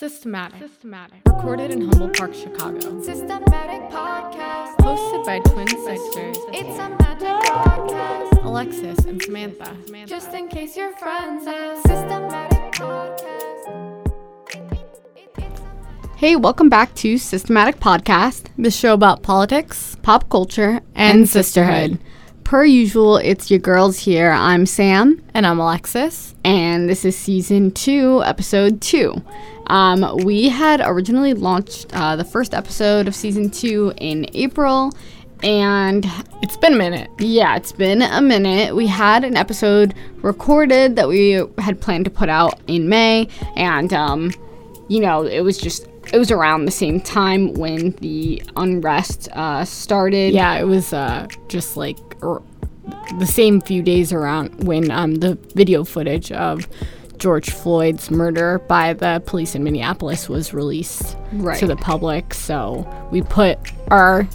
Systematic. Systematic. Recorded in Humboldt Park, Chicago. Systematic podcast. Hosted by twin sisters It's a magic podcast. Alexis and Samantha. Just in case your friends ask. Systematic podcast. Hey, welcome back to Systematic Podcast, the show about politics pop culture, and sisterhood. Per usual, it's your girls here. I'm Sam, And I'm Alexis. and this is season two, episode two. Um, we had originally launched uh, the first episode of season two in April, and It's been a minute. yeah, it's been a minute. We had an episode recorded that we had planned to put out in May, and um, you know, it was just it was around the same time when the unrest uh, started. Yeah, it was uh, just like er, the same few days around when um, the video footage of George Floyd's murder by the police in Minneapolis was released Right. to the public. So we put our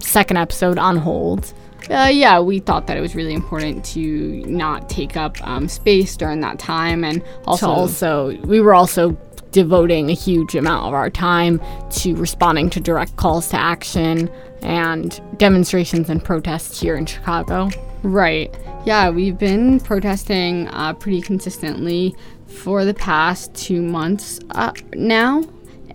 second episode on hold. Uh, yeah, we thought that it was really important to not take up um, space during that time, and also, So also, we were also devoting a huge amount of our time to responding to direct calls to action and demonstrations and protests here in Chicago. right. Yeah, we've been protesting uh, pretty consistently for the past two months uh, now.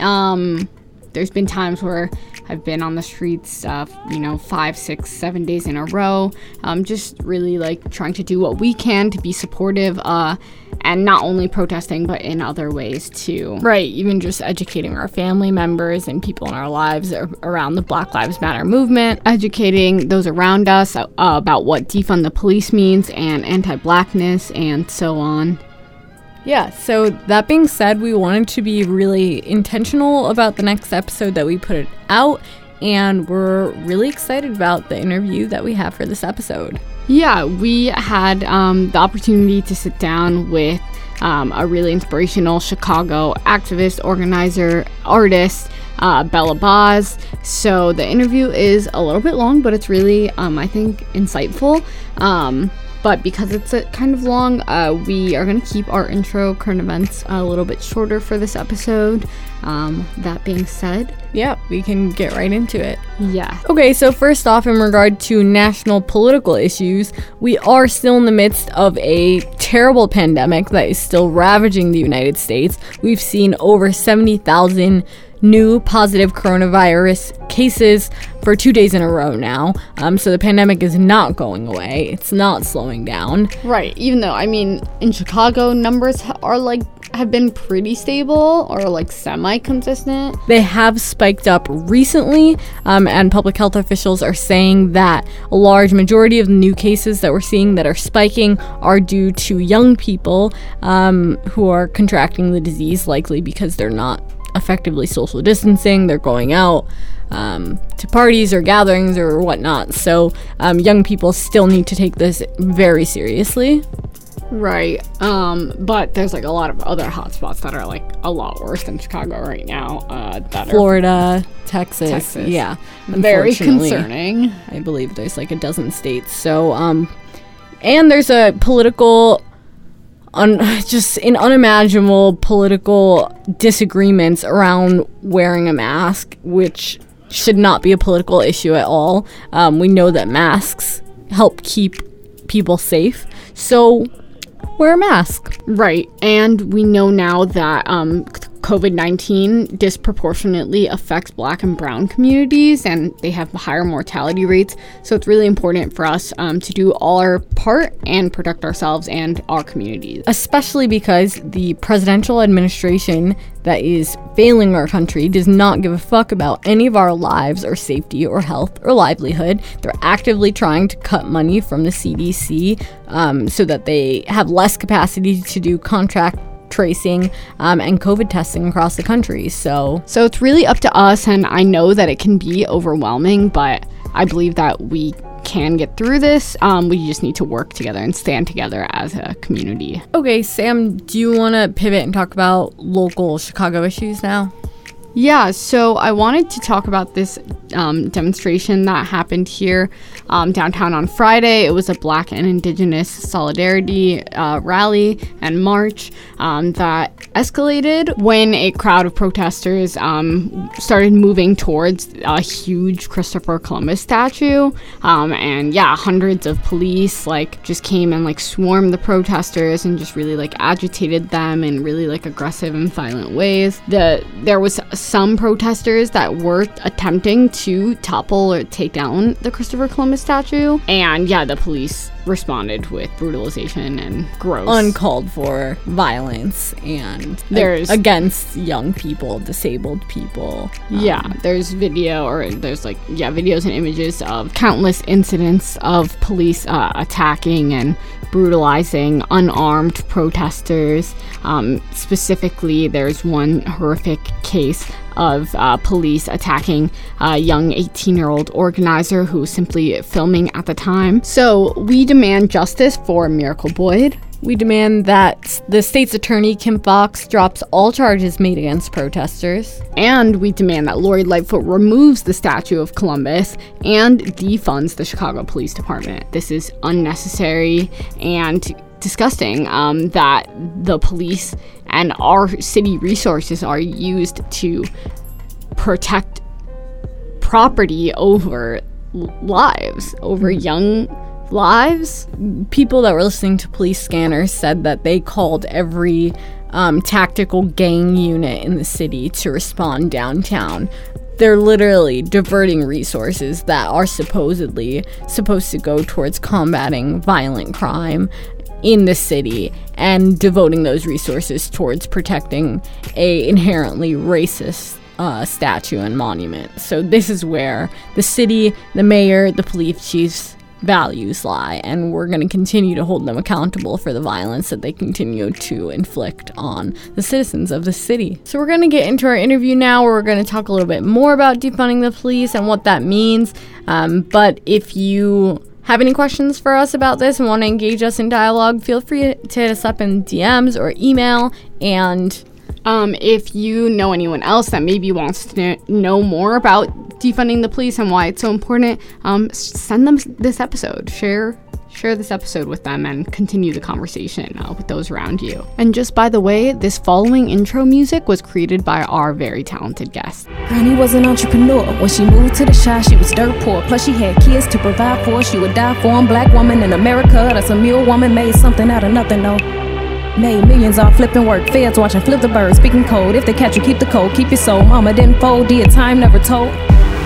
Um, there's been times where I've been on the streets, uh, you know, five, six, seven days in a row. Um, just really like trying to do what we can to be supportive, uh, and not only protesting but in other ways too. Right, even just educating our family members and people in our lives around the Black Lives Matter movement. educating those around us uh, about what defund the police means and anti-blackness and so on. Yeah, so that being said, we wanted to be really intentional about the next episode that we put it out, and we're really excited about the interview that we have for this episode. Yeah, we had um, the opportunity to sit down with um, a really inspirational Chicago activist, organizer, artist, uh, Bella BAHHS. So the interview is a little bit long, but it's really, um, I think, insightful. Um, but because it's a kind of long, uh, we are going to keep our intro current events a little bit shorter for this episode. Um, that being said, Yeah, we can get right into it. yeah, Okay, so first off, in regard to national political issues, we are still in the midst of a terrible pandemic that is still ravaging the United States. We've seen over 70,000 new positive coronavirus cases for two days in a row now. Um, so the pandemic is not going away, it's not slowing down. Right. Even though I mean, in Chicago, numbers are like have been pretty stable or like semi-consistent. They have spiked up recently, um, and public health officials are saying that a large majority of the new cases that we're seeing that are spiking are due to young people um, who are contracting the disease, likely because they're not effectively social distancing, they're going out. Um, to parties or gatherings or whatnot. So, um, young people still need to take this very seriously. Right. Um, but there's like a lot of other hotspots that are like a lot worse than Chicago right now. Uh, that are Florida, Texas, Texas. yeah, very concerning. I believe there's like a dozen states. So, um, and there's a political, un- just in unimaginable political disagreements around wearing a mask, which should not be a political issue at all. Um, we know that masks help keep people safe, so wear a mask. Right. And we know now that um, COVID 19 disproportionately affects black and brown communities and they have higher mortality rates. So it's really important for us um, to do all our part and protect ourselves and our communities. especially because the presidential administration that is failing our country does not give a fuck about any of our lives or safety or health or livelihood. They're actively trying to cut money from the CDC um, so that they have less capacity to do contract tracing um, and COVID testing across the country. So, So it's really up to us, and I know that it can be overwhelming, but I believe that we can get through this. Um, we just need to work together and stand together as a community. okay, Sam, do you want to pivot and talk about local Chicago issues now? Yeah, so I wanted to talk about this um, demonstration that happened here um, downtown on Friday. It was a Black and Indigenous solidarity uh, rally and march um, that escalated when a crowd of protesters um, started moving towards a huge Christopher Columbus statue. Um, and yeah, hundreds of police like just came and like swarmed the protesters and just really like agitated them in really like aggressive and violent ways. The there was some protesters that were attempting to topple or take down the Christopher Columbus statue. And yeah, the police responded with brutalization and gross. Uncalled for violence and There's- against young people, disabled people. yeah, there's video or there's like, yeah, videos and images of countless incidents of police uh, attacking and brutalizing unarmed protesters. Um, specifically, there's one horrific case of uh, police attacking a young 18 year old organizer who was simply filming at the time. So, we demand justice for Miracle Boyd. We demand that the state's attorney, Kim Foxx, drops all charges made against protesters. And we demand that Lori Lightfoot removes the statue of Columbus and defunds the Chicago Police Department. This is unnecessary and disgusting um, that the police and our city resources are used to protect property over lives, over young lives. People that were listening to police scanners said that they called every um, tactical gang unit in the city to respond downtown. They're literally diverting resources that are supposedly supposed to go towards combating violent crime in the city and devoting those resources towards protecting a inherently racist uh, statue and monument. So this is where the city, the mayor, the police chiefs values lie, and we're going to continue to hold them accountable for the violence that they continue to inflict on the citizens of the city. So we're going to get into our interview now, where we're going to talk a little bit more about defunding the police and what that means. Um, but if you have any questions for us about this and want to engage us in dialogue, feel free to hit us up in DMs or email and Um, if you know anyone else that maybe wants to know more about defunding the police and why it's so important, um, send them this episode. Share share this episode with them and continue the conversation uh, with those around you. And just by the way, this following intro music was created by our very talented guest. Granny was an entrepreneur. When she moved to the shy, she was dirt poor. Plus, she had kids to provide for. She would die for 'em. Black woman in America. That's a mule woman. Made something out of nothing, though. Made millions off flipping work. Feds watching flip the bird. Speaking code. If they catch you, keep the code. Keep your soul. Mama didn't fold. Did time never told.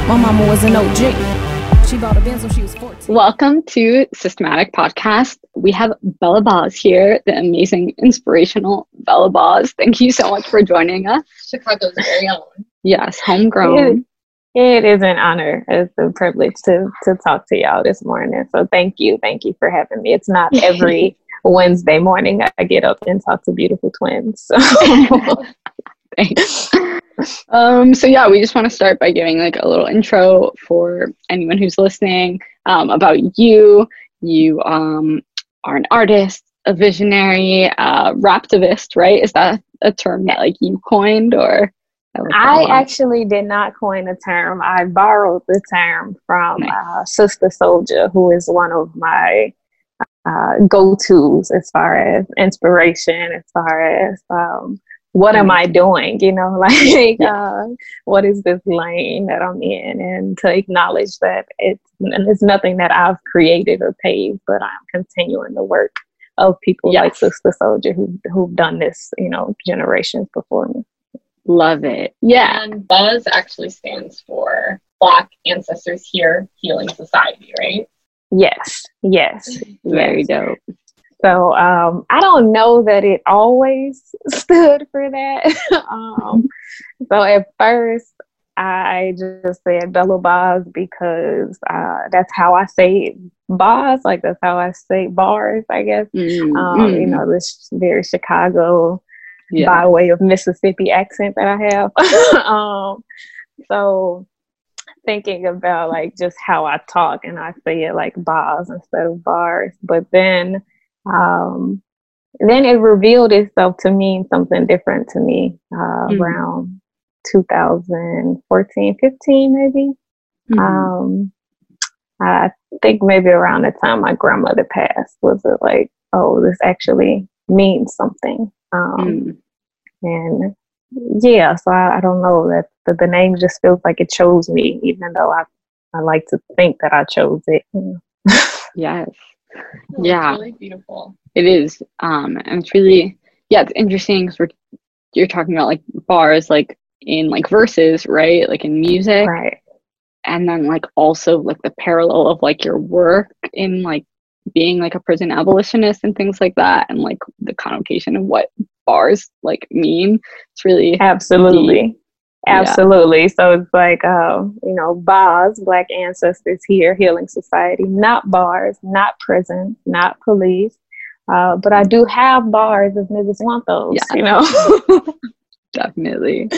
My mama was an OG. She bought a Benz when she was 14. Welcome to Systematic Podcast. We have Bella BAHHS here, the amazing, inspirational Bella BAHHS. Thank you so much for joining us. Chicago's very own. Yes, homegrown. It is an honor. It's a privilege to to talk to y'all this morning. So thank you, thank you for having me. It's not every Wednesday morning I get up and talk to beautiful twins. So Thanks. Um, so yeah, we just want to start by giving like a little intro for anyone who's listening um, about you. You um, are an artist, a visionary, uh, raptivist, right? Is that a term that like you coined or? I looked that I up. actually did not coin the term. I borrowed the term from Nice. uh, Sister Souljah, who is one of my uh, go-tos as far as inspiration, as far as um, what am I doing? You know, like uh, what is this lane that I'm in, and to acknowledge that it's and it's nothing that I've created or paved, but I'm continuing the work of people like Yes. Sister Souljah who who've done this, you know, generations before me. Love it. Yeah. And BAHHS actually stands for Black Ancestors Here Healing Society, right? Yes, yes, Very yes. dope. So um, I don't know that it always stood for that. um, so at first, I just said Bella BAHHS because uh, that's how I say BAHHS, like that's how I say bars, I guess. Mm, Um, You mm, know, this very Chicago yeah. by way of Mississippi accent that I have. um, so thinking about like just how I talk and I say it like bars instead of bars, but then um, then it revealed itself to mean something different to me uh, Mhm. around 2014, 15, maybe. Mhm. Um, I think maybe around the time my grandmother passed was it like, oh, this actually means something. Um, Mm. and yeah, so I, I don't know that the, the name just feels like it chose me, even though I I like to think that I chose it. Yes. It's Yeah. really beautiful. It is, um, and it's really, yeah, it's interesting because we're you're talking about like bars, like in like verses, right? Like in music, Right. and then like also like the parallel of like your work in like being like a prison abolitionist and things like that, and like the connotation of what bars like mean. It's really, Absolutely. Yeah. Absolutely. So it's like, um, you know, bars, Black Ancestors Here, Healing Society, not bars, not prison, not police. Uh, but I do have bars if niggas want those, Yeah. you know? definitely.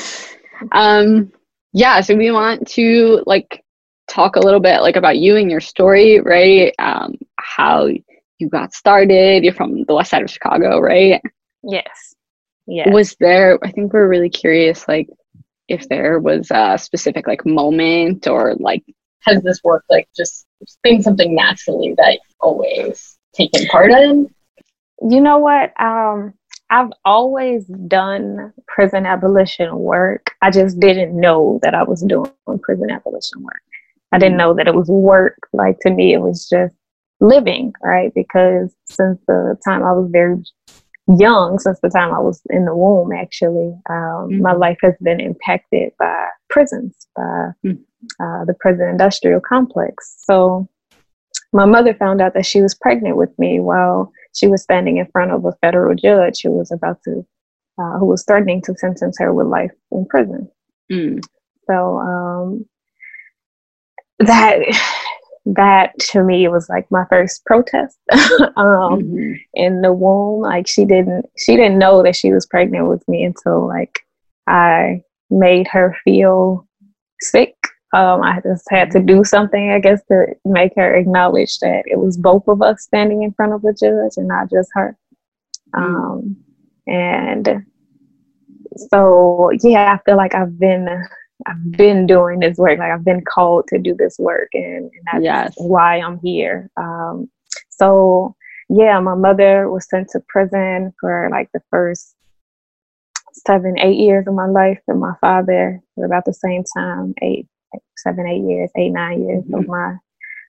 Um, yeah, so we want to like talk a little bit like about you and your story, right? Um, how you got started. You're from the west side of Chicago, right? yes. Yes. Was there I think we're really curious like if there was a specific like moment or like Has this work like just been something naturally that you've always taken part in? You know what? Um, I've always done prison abolition work. I just didn't know that I was doing prison abolition work. I didn't know that it was work. Like to me, it was just living, right? Because since the time I was very young, since the time I was in the womb, actually, um, my Mhm. life has been impacted by prisons, by Mm. uh, the prison industrial complex. So my mother found out that she was pregnant with me while she was standing in front of a federal judge who was about to, uh, who was threatening to sentence her with life in prison. mm, So um, that that to me was like my first protest um, mhm, in the womb. Like she didn't she didn't know that she was pregnant with me until like I made her feel sick. Um, I just had to do something, I guess, to make her acknowledge that it was both of us standing in front of a judge and not just her. Mm. Um, and so, yeah, I feel like I've been I've been doing this work. Like I've been called to do this work, and, and that's Yes. why I'm here. Um, so yeah, my mother was sent to prison for like the first seven, eight years of my life, and my father for about the same time, eight, like seven, eight years, eight, nine years of my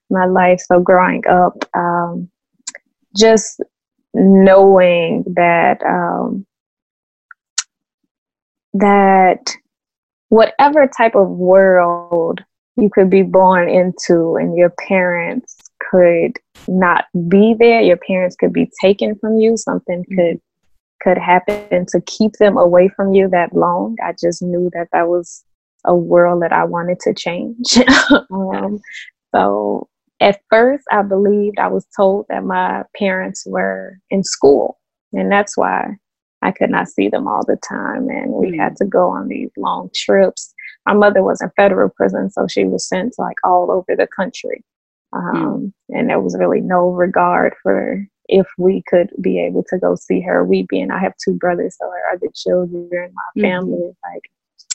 my life. So growing up, um, just knowing that um, that whatever type of world you could be born into and your parents could not be there your parents could be taken from you something could could happen to keep them away from you that long. I just knew that that was a world that i wanted to change. Um, so at first i believed i was told that my parents were in school and that's why i could not see them all the time and we Mm. had to go on these long trips. My mother was in federal prison so she was sent like all over the country. Um, and there was really no regard for if we could be able to go see her. We being i have two brothers so her other children my Mhm. family like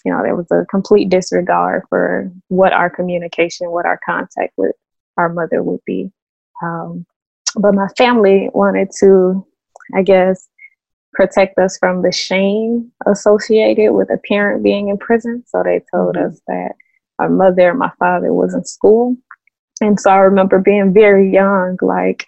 you know there was a complete disregard for what our communication what our contact with our mother would be. Um, but my family wanted to i guess protect us from the shame associated with a parent being in prison so they told Mhm. us that our mother and my father was in school and so i remember being very young like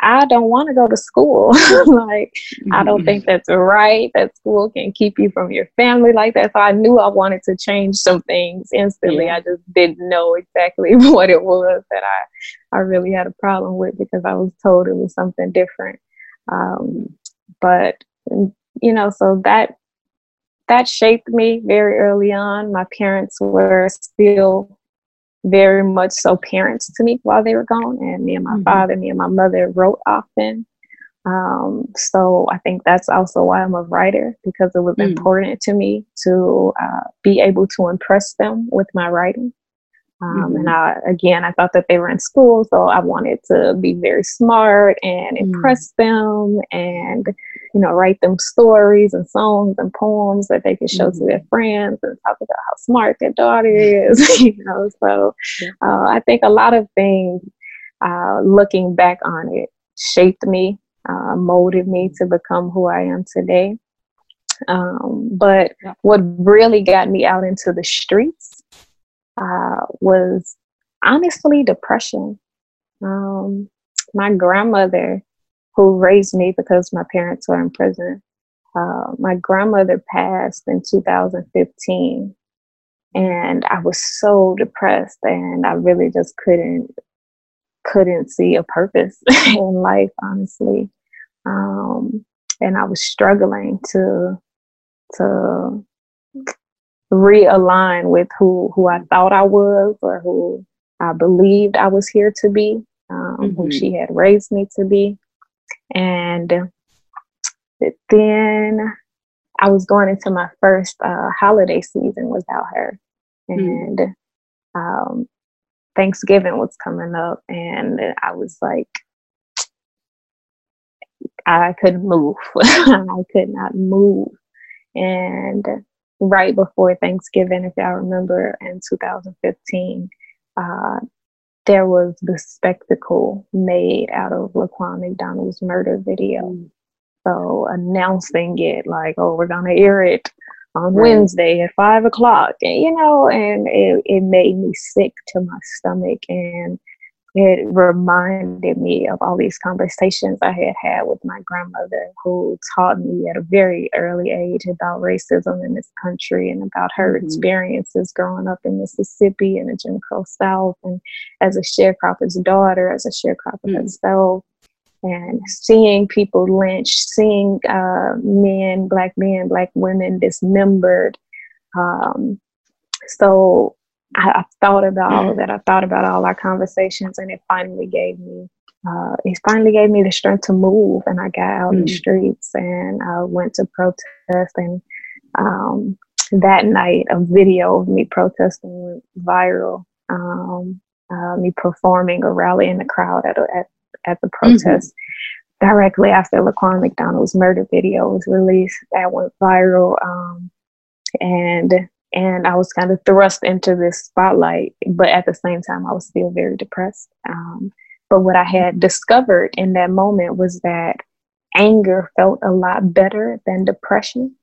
i don't want to go to school like I don't mhm. think that's right. That school can keep you from your family like that. So I knew I wanted to change some things instantly. Yeah. I just didn't know exactly what it was that I, I really had a problem with because I was told it was something different. Um, but you know, so that that shaped me very early on. My parents were still very much so parents to me while they were gone, and me and my Mhm. father, me and my mother wrote often. Um, so I think that's also why I'm a writer because it was Mm. important to me to uh, be able to impress them with my writing. Um, And I, again, I thought that they were in school, so I wanted to be very smart and Mm. impress them and, you know, write them stories and songs and poems that they could show to their friends and talk about how smart their daughter is, you know. So uh, I think a lot of things, uh, looking back on it, shaped me, uh, molded me to become who I am today. Um, but Yeah. what really got me out into the streets uh, was honestly depression. Um, my grandmother, who raised me because my parents were in prison, uh, my grandmother passed in 2015. And I was so depressed, and I really just couldn't couldn't see a purpose in life, honestly. Um, and I was struggling to to realign with who who I thought I was or who I believed I was here to be, um, who Mhm. she had raised me to be. And then I was going into my first uh, holiday season without her. And um, Thanksgiving was coming up, and I was like, I couldn't move. I could not move. And right before Thanksgiving, if y'all remember, in 2015, uh, there was the spectacle made out of Laquan McDonald's murder video. So announcing it like, oh, we're gonna air it on Right. Wednesday at five o'clock, and you know, and it, it made me sick to my stomach, and it reminded me of all these conversations I had had with my grandmother, who taught me at a very early age about racism in this country and about her Mhm. experiences growing up in Mississippi and the Jim Crow South, and as a sharecropper's daughter, as a sharecropper Mm. herself, and seeing people lynched, seeing uh, men, black men, black women dismembered. Um, so I, I thought about all of that. I thought about all our conversations, and it finally gave me. Uh, it finally gave me the strength to move, and I got out in the Mm. streets and I went to protest. And um, that night, a video of me protesting went viral. Um, uh, me performing a rally in the crowd at a, at at the protest directly after Laquan McDonald's murder video was released. That went viral, um, and and I was kind of thrust into this spotlight, but at the same time, I was still very depressed. Um, but what I had discovered in that moment was that anger felt a lot better than depression.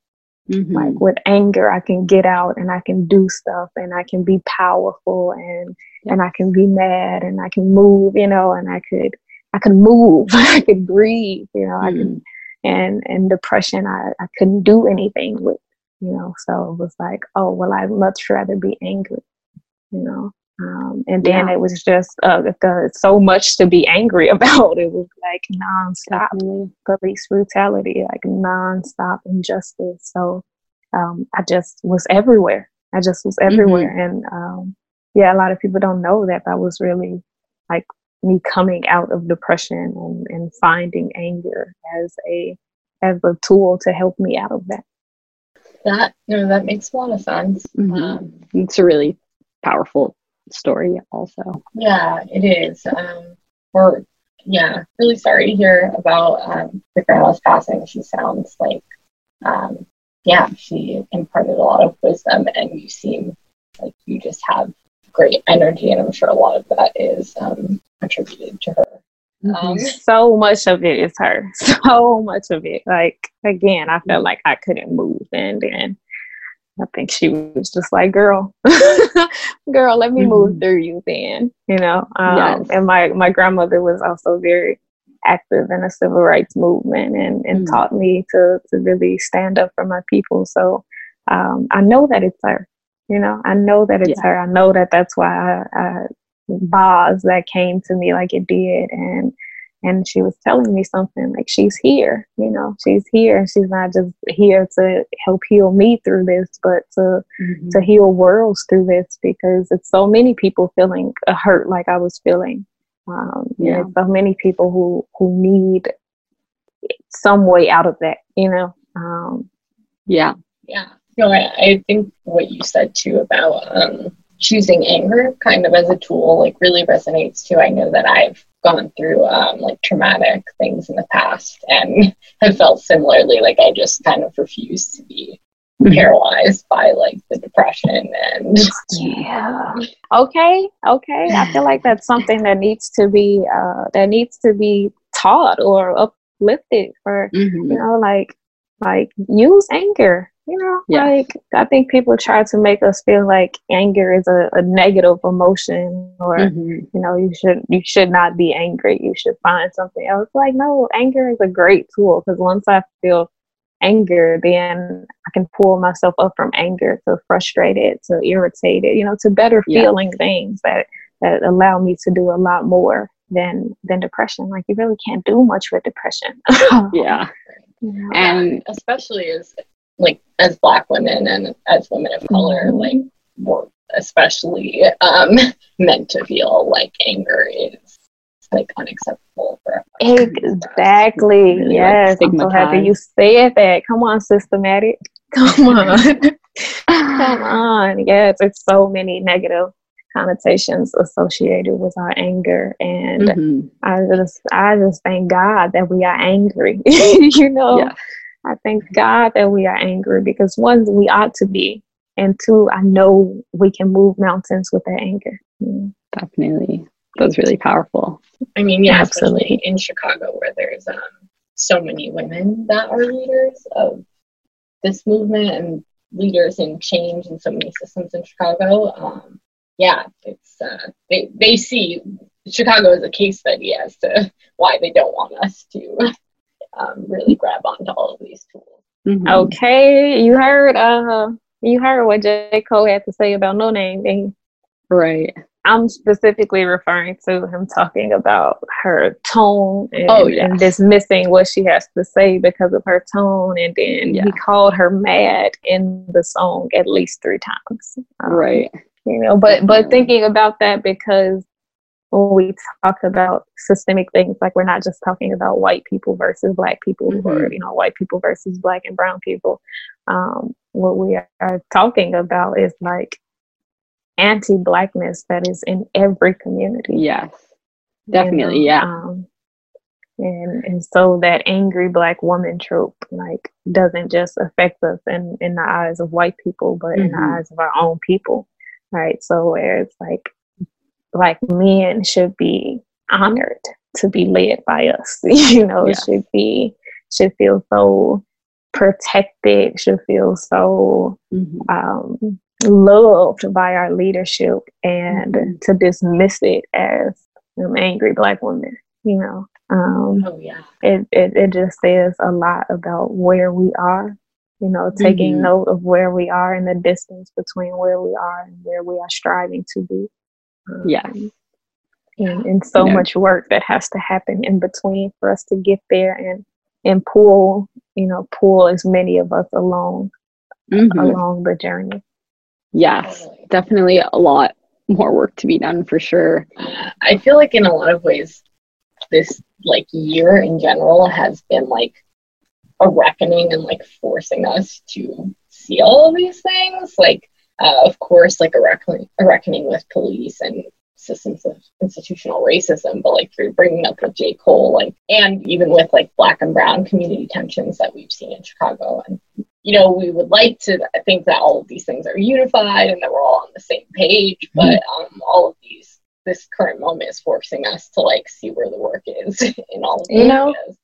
Mhm. Like with anger, I can get out and I can do stuff and I can be powerful and and I can be mad and I can move, you know, and I could I could move, I could breathe, you know, I could and and depression I, I couldn't do anything with, you know. So it was like, oh well I'd much rather be angry, you know. Um, and then Yeah. it was just uh, so much to be angry about. It was like nonstop Definitely. police brutality, like nonstop injustice. So um, I just was everywhere. I just was everywhere, and um, yeah, a lot of people don't know that that was really like me coming out of depression and, and finding anger as a as a tool to help me out of that. That no, that makes a lot of sense. Mhm. Um, It's a really powerful story, also. yeah, it is. Um, we're yeah, really sorry to hear about um, your grandma's passing. She sounds like um, yeah, she imparted a lot of wisdom, and you seem like you just have great energy, and I'm sure a lot of that is um, attributed to her. Um, so much of it is her. So much of it. Like again, I felt like I couldn't move, and then I think she was just like, "Girl, girl, let me move through you." Then you know. Um, Yes. And my my grandmother was also very active in the civil rights movement and and Mm. taught me to to really stand up for my people. So um, I know that it's her. You know, I know that it's Yeah. her. I know that that's why I, I BAHHS that came to me like it did and and she was telling me something like she's here you know she's here and she's not just here to help heal me through this but to Mhm. to heal worlds through this because it's so many people feeling a hurt like I was feeling um Yeah. and so many people who who need some way out of that you know um Yeah. Yeah. No, I, I think what you said too about um, choosing anger kind of as a tool like really resonates too. I know that I've gone through um, like traumatic things in the past and have felt similarly. Like I just kind of refuse to be Mhm. paralyzed by like the depression and Yeah. Okay. Okay. I feel like that's something that needs to be uh that needs to be taught or uplifted for Mhm. you know like like use anger you know Yeah. like i think people try to make us feel like anger is a, a negative emotion or Mhm. you know you should you should not be angry you should find something else like no anger is a great tool because once i feel anger then i can pull myself up from anger to frustrated to irritated you know to better Yeah. feeling things that that allow me to do a lot more than than depression like you really can't do much with depression Yeah. Know? And especially as like as black women and as women of color Mhm. like we're especially um meant to feel like anger is like unacceptable for Exactly. Really, like, yes. I'm so happy you said that. Come on, systematic. Come on. Come on. Yes, it's so many negative connotations associated with our anger. And Mhm. I just I just thank God that we are angry. you know? Yeah. I thank God that we are angry because one, we ought to be. And two, I know we can move mountains with that anger. Mm. Definitely. That was really powerful. I mean, yeah, Absolutely. in Chicago where there's um, so many women that are leaders of this movement and leaders in change in so many systems in Chicago. Um, yeah, it's uh, they they see Chicago as a case study as to why they don't want us to um, really grab onto all of these tools. Mhm. Okay, you heard uh you heard what J. Cole had to say about Noname. And Right. I'm specifically referring to him talking about her tone and, Oh, and dismissing what she has to say because of her tone. And then Yeah. he called her mad in the song at least three times. Um, Right. You know, but but thinking about that because when we talk about systemic things, like we're not just talking about white people versus black people or, Mhm. you know, white people versus black and brown people. Um, what we are talking about is like anti-blackness that is in every community. Yes. you Definitely. know, Yeah. Um, and and so that angry black woman trope like doesn't just affect us in in the eyes of white people, but in the Mhm. eyes of our own people, right? So where it's like black men should be honored to be led by us. you know, Yeah. should be should feel so protected, should feel so Mhm. um, loved by our leadership and Mhm. to dismiss it as an angry black woman, you know. Um, Oh yeah, it, it, it just says a lot about where we are, you know, taking Mhm. note of where we are and the distance between where we are and where we are striving to be. Um, Yes. And, and so Yeah. much work that has to happen in between for us to get there and, and pull, you know, pull as many of us along Mhm. along the journey. Yes. Definitely a lot more work to be done for sure. Uh, I feel like in a lot of ways, this like year in general has been like a reckoning and like forcing us to see all of these things. Like, uh, of course, like a reckoning, a reckoning with police and systems of institutional racism. But like you're bringing up with J. Cole, like, and even with like Black and Brown community tensions that we've seen in Chicago, and you know, we would like to think that all of these things are unified and that we're all on the same page, but um, all of these, this current moment is forcing us to like see where the work is in all of these You know, areas.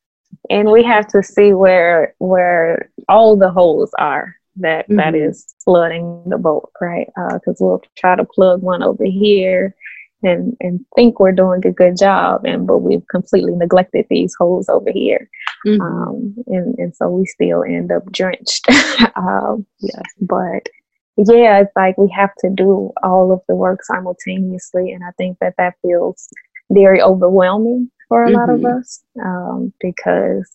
and we have to see where where all the holes are that that Mhm. is flooding the boat, right? Because we'll try to plug one over here and and think we're doing a good job, and but we've completely neglected these holes over here, Mhm. um, and and so we still end up drenched. um, Yes. but yeah, it's like we have to do all of the work simultaneously, and I think that that feels very overwhelming for a lot of Mhm. us um, because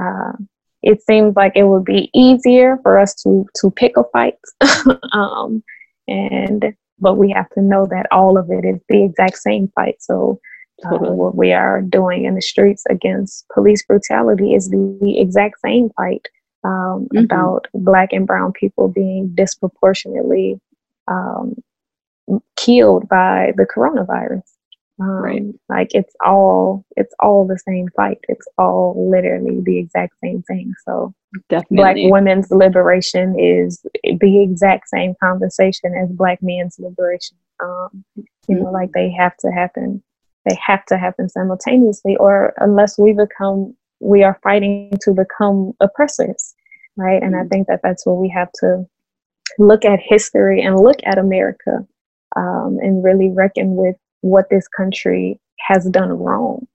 uh, it seems like it would be easier for us to to pick a fight, um, and but we have to know that all of it is the exact same fight. So. Uh, Totally. what we are doing in the streets against police brutality is the exact same fight um, Mhm. about black and brown people being disproportionately um, killed by the coronavirus. Um, Right. Like it's all it's all the same fight. It's all literally the exact same thing. So black women's liberation is the exact same conversation as black men's liberation. Um, you know, like they have to happen. They have to happen simultaneously, or unless we become, we are fighting to become oppressors, right? And I think that that's where we have to look at history and look at America um, and really reckon with what this country has done wrong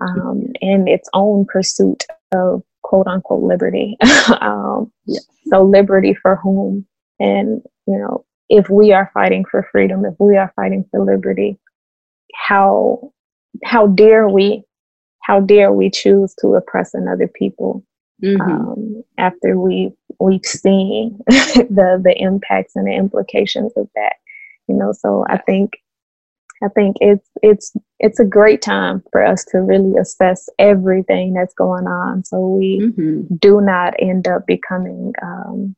um, in its own pursuit of quote unquote liberty. um. So, liberty for whom? And, you know, if we are fighting for freedom, if we are fighting for liberty, how how dare we how dare we choose to oppress another people Mhm. um, after we we've seen the the impacts and the implications of that you know so i think i think it's it's it's a great time for us to really assess everything that's going on so we Mhm. do not end up becoming um,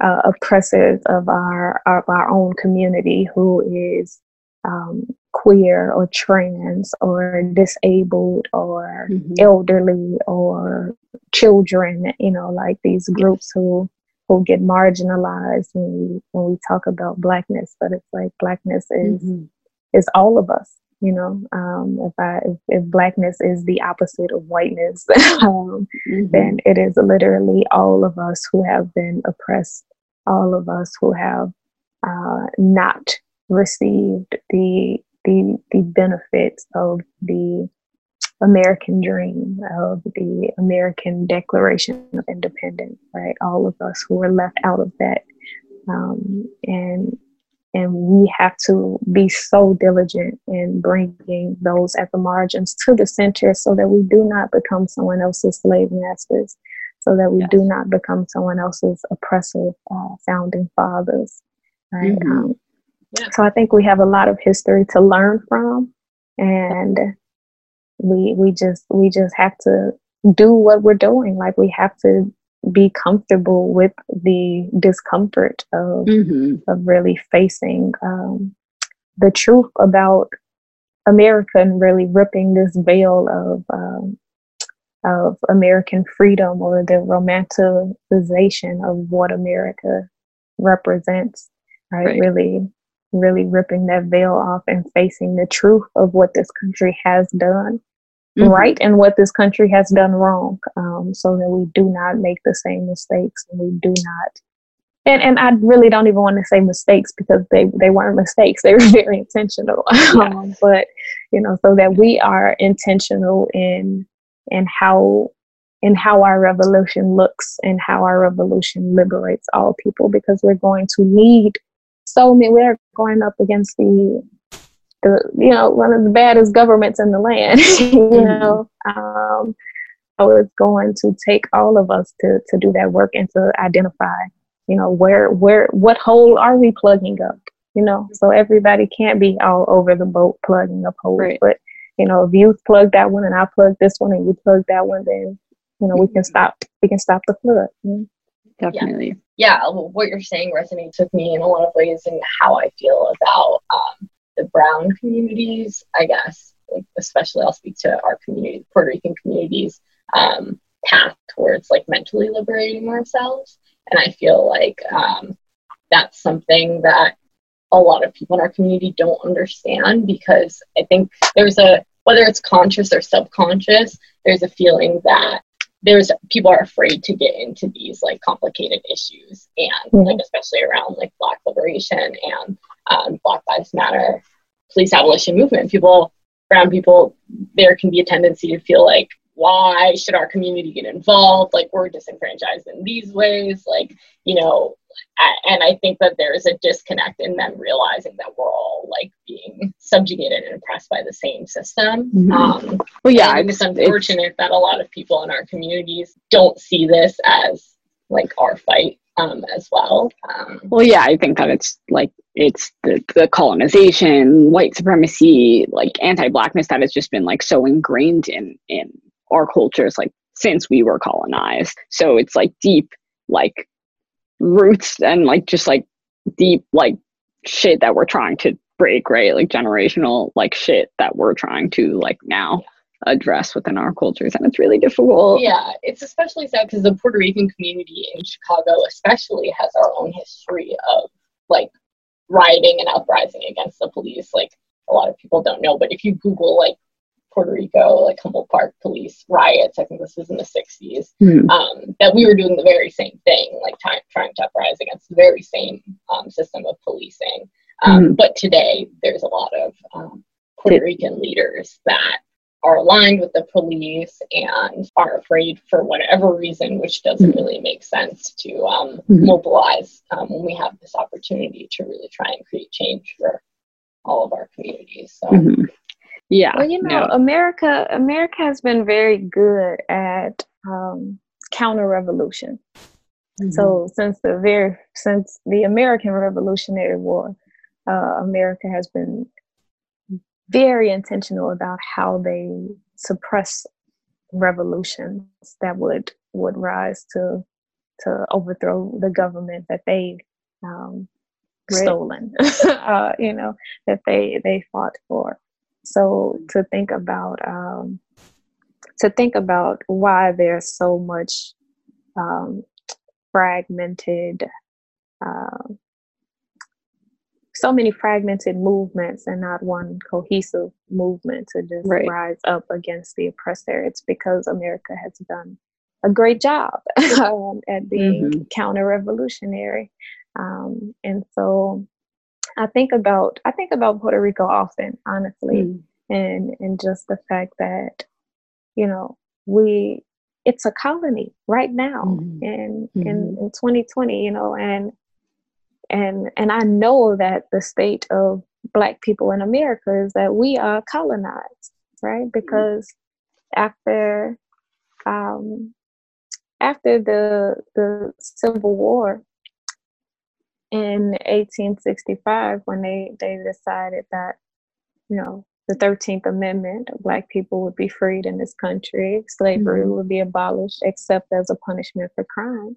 uh, oppressors of our of our own community who is um, queer or trans or disabled or Mhm. elderly or children you know like these groups who who get marginalized when we when we talk about blackness but it's like blackness is Mhm. Is all of us you know um if i if, if blackness is the opposite of whiteness um Mhm. then it is literally all of us who have been oppressed, all of us who have uh, not received the the the benefits of the American dream, of the American Declaration of Independence. Right, all of us who were left out of that, um, and and we have to be so diligent in bringing those at the margins to the center so that we do not become someone else's slave masters so that we do not become someone else's oppressive uh, founding fathers right Mhm. um, Yeah. so i think we have a lot of history to learn from and we we just we just have to do what we're doing like we have to be comfortable with the discomfort of Mhm. of really facing um, the truth about America and really ripping this veil of um, of American freedom or the romanticization of what America represents. Right? Right. really, really ripping that veil off and facing the truth of what this country has done Mhm. right and what this country has done wrong um, so that we do not make the same mistakes and we do not and, and I really don't even want to say mistakes because they, they weren't mistakes. They were very intentional. um, but, you know, so that we are intentional in in how in how our revolution looks and how our revolution liberates all people because we're going to need so many we're going up against the you know one of the baddest governments in the land you know um so it's going to take all of us to to do that work and to identify you know where where what hole are we plugging up you know so everybody can't be all over the boat plugging up holes Right. but you know if you plug that one and i plug this one and you plug that one then you know we can stop we can stop the flood you know? Definitely. yeah, well, what you're saying resonates with me in a lot of ways and how I feel about um, the brown communities, I guess, like especially I'll speak to our community, Puerto Rican communities, um, path towards like mentally liberating ourselves. And I feel like um, that's something that a lot of people in our community don't understand because I think there's a, whether it's conscious or subconscious, there's a feeling that there's people are afraid to get into these like complicated issues and Mhm. like especially around like black liberation and um, black lives matter police abolition movement. People brown people there can be a tendency to feel like why should our community get involved? Like we're disenfranchised in these ways like you know and i think that there is a disconnect in them realizing that we're all like being subjugated and oppressed by the same system. Mhm. um, Well, yeah, it's, it's unfortunate that a lot of people in our communities don't see this as like our fight um, as well. Um, Well, yeah, I think that it's like it's the, the colonization, white supremacy, like anti-blackness that has just been like so ingrained in in our cultures like since we were colonized. So it's like deep like roots and like just like deep like shit that we're trying to break, right? Like generational like shit that we're trying to like now address within our cultures, and it's really difficult. Yeah, it's especially sad because the Puerto Rican community in Chicago, especially, has our own history of like rioting and uprising against the police. Like a lot of people don't know, but if you Google like Puerto Rico, like Humboldt Park police riots, I think this was in the 60s, Mhm. um, that we were doing the very same thing, like trying, trying to uprise against the very same um, system of policing. Um, But today, there's a lot of um, Puerto Rican leaders that are aligned with the police and are afraid for whatever reason, which doesn't really make sense to um, Mhm. mobilize um, when we have this opportunity to really try and create change for all of our communities. So, Mhm. Yeah. Well, you know, no. America America has been very good at um, counter revolution. So since the very since the American Revolutionary War, uh, America has been very intentional about how they suppress revolutions that would would rise to to overthrow the government that they um, Right. stolen, uh, you know, that they they fought for. So to think about um, to think about why there's so much um, fragmented, um so many fragmented movements and not one cohesive movement to just Right. rise up against the oppressor. It's because America has done a great job um, at being counter-revolutionary, um, and so I think about I think about Puerto Rico often, honestly, Mm. and and just the fact that you know we it's a colony right now Mhm. in in in 2020 you know and and and I know that the state of black people in America is that we are colonized right because after um after the the civil war in 1865 when they they decided that you know the 13th amendment black people would be freed in this country slavery Mhm. would be abolished except as a punishment for crime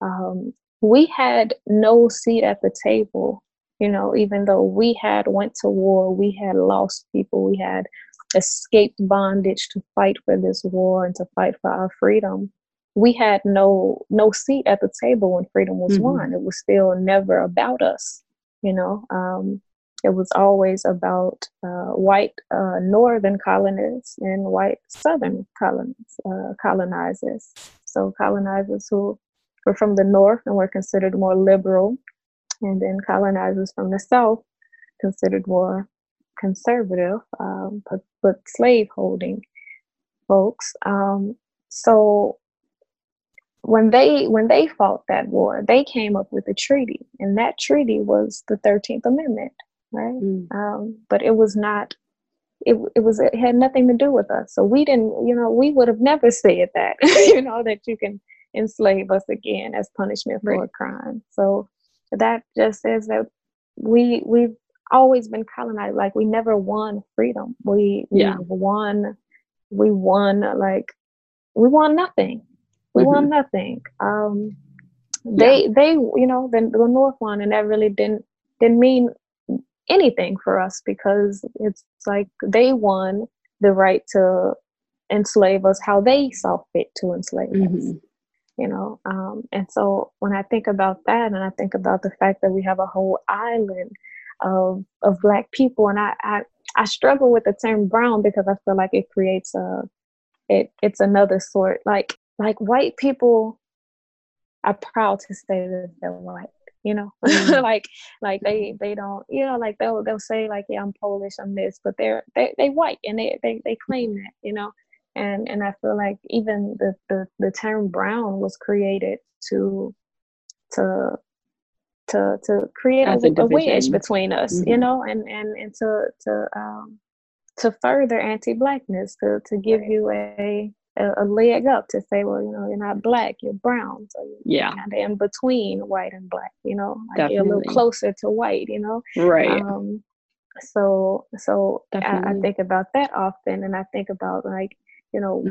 um, we had no seat at the table you know even though we had went to war we had lost people we had escaped bondage to fight for this war and to fight for our freedom. We had no no seat at the table when freedom was Mhm. won. It was still never about us you know um, it was always about uh, white uh, northern colonists and white southern colonists, uh, colonizers. So colonizers who were from the north and were considered more liberal. And then colonizers from the south considered more conservative um, but, but slave holding folks. Um, so when they when they fought that war they came up with a treaty and that treaty was the 13th amendment right? Mm. um, but it was not it, it was it had nothing to do with us. So we didn't you know we would have never said that you know that you can enslave us again as punishment for a crime. So that just says that we we've always been colonized like we never won freedom. We Yeah. won we won like we won nothing. We won nothing. Um they they you know the, the north won and that really didn't didn't mean anything for us because it's like they won the right to enslave us how they saw fit to enslave us. Mhm. You know um, and so when i think about that and i think about the fact that we have a whole island of of black people and i i, I struggle with the term brown because i feel like it creates a it it's another sort like like white people are proud to say that they're white you know Mm. like like they they don't you know like they'll they'll say like yeah i'm polish i'm this but they're they they white and they they, they claim that you know and and i feel like even the the, the term brown was created to to to to create a, As a a wedge between us you Mhm. know and and and to to um to further anti-blackness to to give you a a, a leg up to say well you know you're not black you're brown so you're Yeah. kind of in between white and black you know like you're a little closer to white you know Right. um so so I, I think about that often and i think about like you know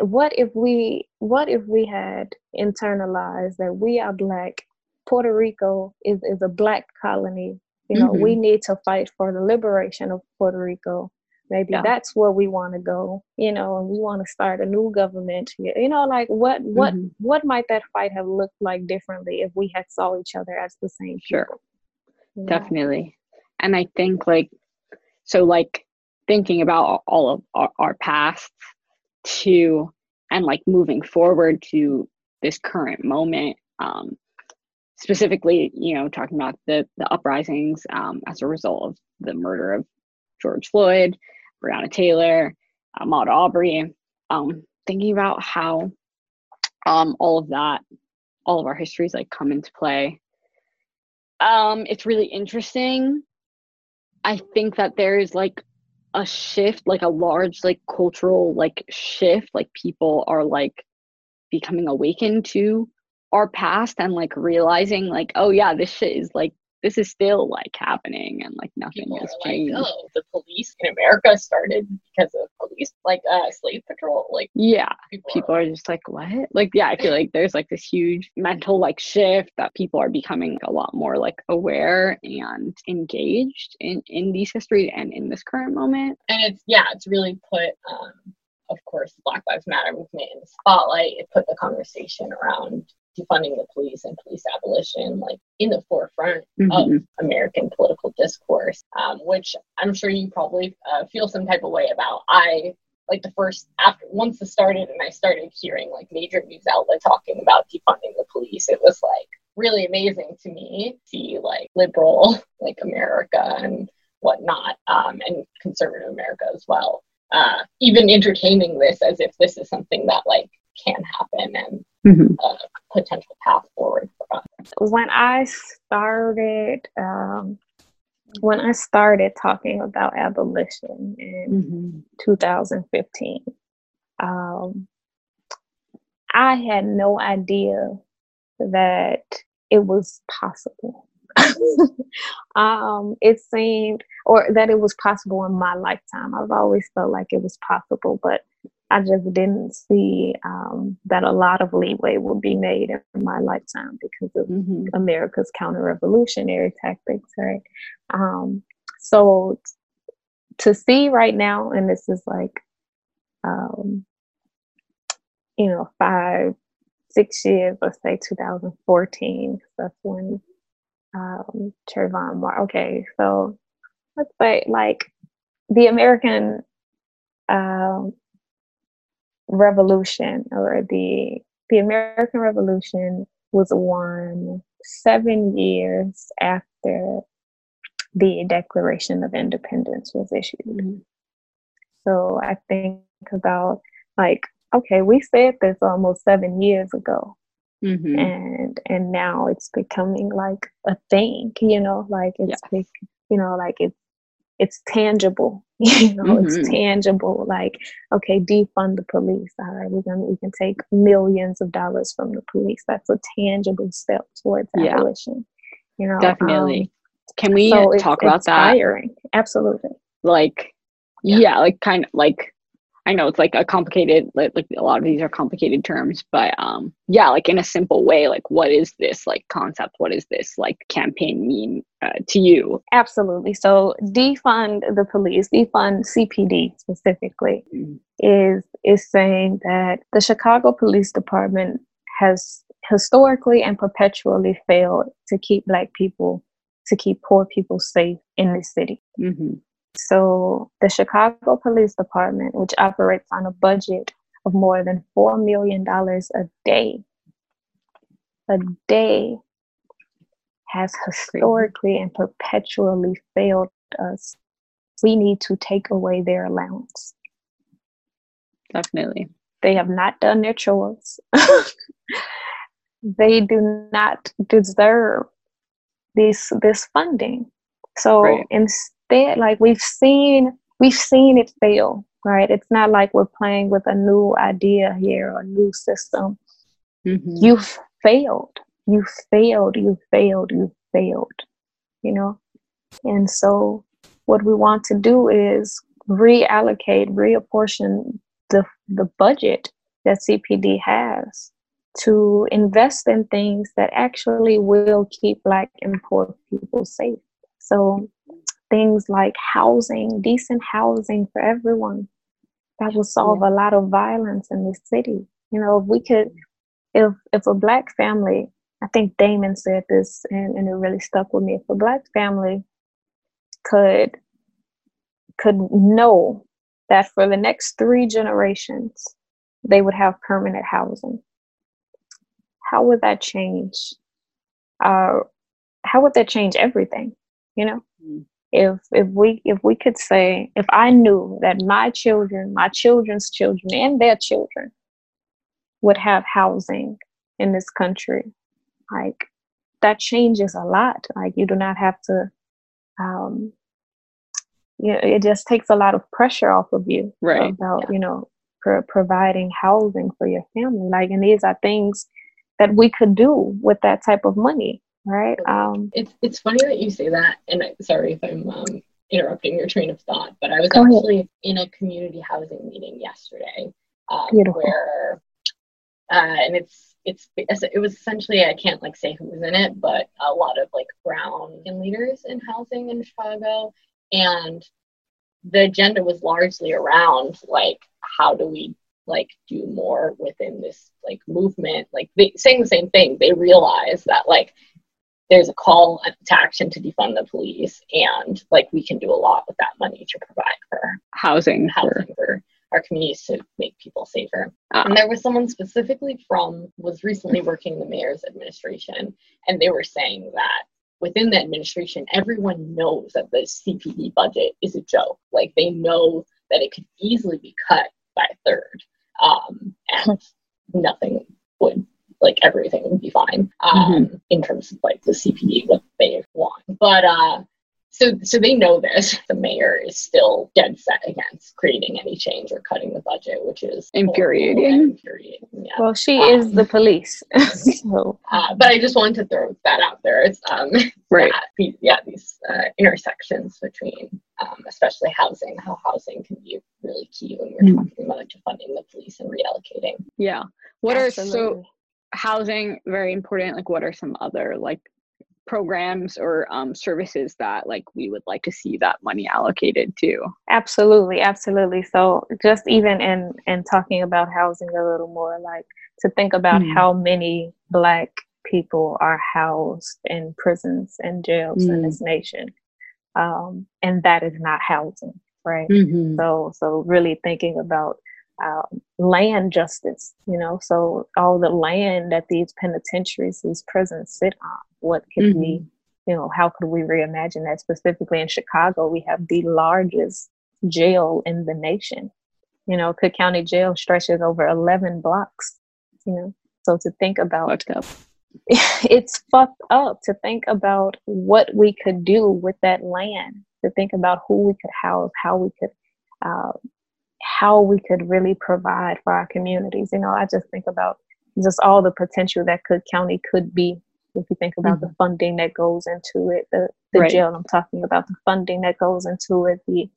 what if we what if we had internalized that we are black puerto rico is is a black colony You know, we Mhm. need to fight for the liberation of Puerto Rico. Maybe Yeah. that's where we want to go. You know, and we want to start a new government here. You know, like what what Mhm. what might that fight have looked like differently if we had saw each other as the same Sure. people? you know? definitely and i think like so like thinking about all of our, our past to and like moving forward to this current moment um specifically you know talking about the the uprisings um as a result of the murder of george floyd breonna taylor ahmaud arbery um thinking about how um all of that all of our histories like come into play. Um it's really interesting. I think that there's like a shift like a large like cultural like shift like people are like becoming awakened to our past and like realizing like oh yeah this shit is like this is still like happening and like nothing People has are like, changed oh, the police in America started because of police, like uh, slave patrol. Like yeah people, people are just like what like yeah i feel like there's like this huge mental like shift that people are becoming a lot more like aware and engaged in in these histories and in this current moment and it's yeah, it's really put, um, of course, Black Lives Matter movement in the spotlight. It put the conversation around defunding the police and police abolition like in the forefront of Mhm. American political discourse, um, which I'm sure you probably uh, feel some type of way about. I like the first after once it started and I started hearing like major news outlet talking about defunding the police, it was like really amazing to me to see like liberal like America and whatnot, um, and conservative America as well. Uh, even entertaining this as if this is something that like can happen and Mhm. a potential path forward for us. when I started, um, when I started talking about abolition in Mhm. 2015, um, I had no idea that it was possible. um, it seemed, or that it was possible in my lifetime. I've always felt like it was possible, but I just didn't see um, that a lot of leeway would be made in my lifetime because of Mhm. America's counter-revolutionary tactics, right? Um, so to see right now, and this is like, um, you know, five, six years, let's say 2014, 'cause that's when um, Trayvon Martin. Okay, so let's say like the American um, Revolution or the the American Revolution was won seven years after the Declaration of Independence was issued. Mhm. So I think about like, okay, we said this almost seven years ago, Mhm. and and now it's becoming like a thing, you know, like it's big, you know, like it's it's tangible, you know, Mhm. it's tangible. Like, okay, defund the police. All right, we're gonna we can take millions of dollars from the police. That's a tangible step towards Yeah. abolition. You know, Definitely. um, Can we so talk about that? Absolutely. Like, Yeah. yeah. like kind of like, I know it's like a complicated, like, like a lot of these are complicated terms, but um, yeah, like in a simple way, like what is this like concept? What is this like campaign mean uh, to you? Absolutely. So defund the police, defund CPD specifically, Mm. is is saying that the Chicago Police Department has historically and perpetually failed to keep black people to keep poor people safe in this city. hmm So the Chicago Police Department, which operates on a budget of more than four million dollars a day, a day has historically and perpetually failed us. We need to take away their allowance. Definitely. They have not done their chores. they do not deserve this this funding. So Right. Instead, like we've seen we've seen it fail, right? It's not like we're playing with a new idea here or a new system. hmm You've failed. You failed. You failed. You failed. You know? And so what we want to do is reallocate, reapportion the the budget that CPD has to invest in things that actually will keep black and poor people safe. So things like housing, decent housing for everyone, that will solve a lot of violence in the city. You know, if we could, if if a black family, I think Damon said this, and, and it really stuck with me. If a black family could could know that for the next three generations they would have permanent housing, how would that change? Uh, how would that change everything? You know, Mm. If if we if we could say if I knew that my children, my children's children, and their children would have housing in this country, like that changes a lot. Like you do not have to. Um, you know, it just takes a lot of pressure off of you Right. about you know pro- providing housing for your family. Like, and these are things that we could do with that type of money, right? Um, It's it's funny that you say that, and I, sorry if I'm um, interrupting your train of thought, but I was Go ahead. actually in a community housing meeting yesterday, um, where, uh, and it's it's it was essentially I can't like say who was in it, but a lot of like brown leaders in housing in Chicago, and the agenda was largely around like how do we like do more within this like movement like they saying the same thing they realize that like there's a call to action to defund the police and like we can do a lot with that money to provide for Housing housing for our communities to make people safer Ah. and there was someone specifically from was recently working in the mayor's administration and they were saying that within the administration everyone knows that the cpd budget is a joke like they know that it could easily be cut by a third um, and nothing would like everything would be fine um, in terms of like the cpd what they want but uh so so they know this the mayor is still dead set against creating any change or cutting the budget which is Infuriating. infuriating yeah well, she is the police, so uh, but I just wanted to throw that out there. It's um, Right. that yeah, these uh, intersections between, um, especially housing, how housing can be really key when we're Mhm. talking about defunding the police and reallocating. yeah. What are so. Housing very important? Like, what are some other like programs or um, services that like we would like to see that money allocated to? Absolutely, absolutely. So just even in in talking about housing a little more, like to think about Mm. how many black people are housed in prisons and jails in Mm. this nation, um, and that is not housing, right? Mm-hmm. So so really thinking about um, land justice, you know, so all the land that these penitentiaries, these prisons sit on, what could we, you know, how could we reimagine that? Specifically in Chicago, we have the largest jail in the nation. You know, Cook County Jail stretches over 11 blocks, you know. So to think about it's fucked up to think about what we could do with that land to think about who we could house how we could uh, how we could really provide for our communities you know i just think about just all the potential that cook county could be if you think about the funding that goes into it the, the Right. jail i'm talking about the funding that goes into it the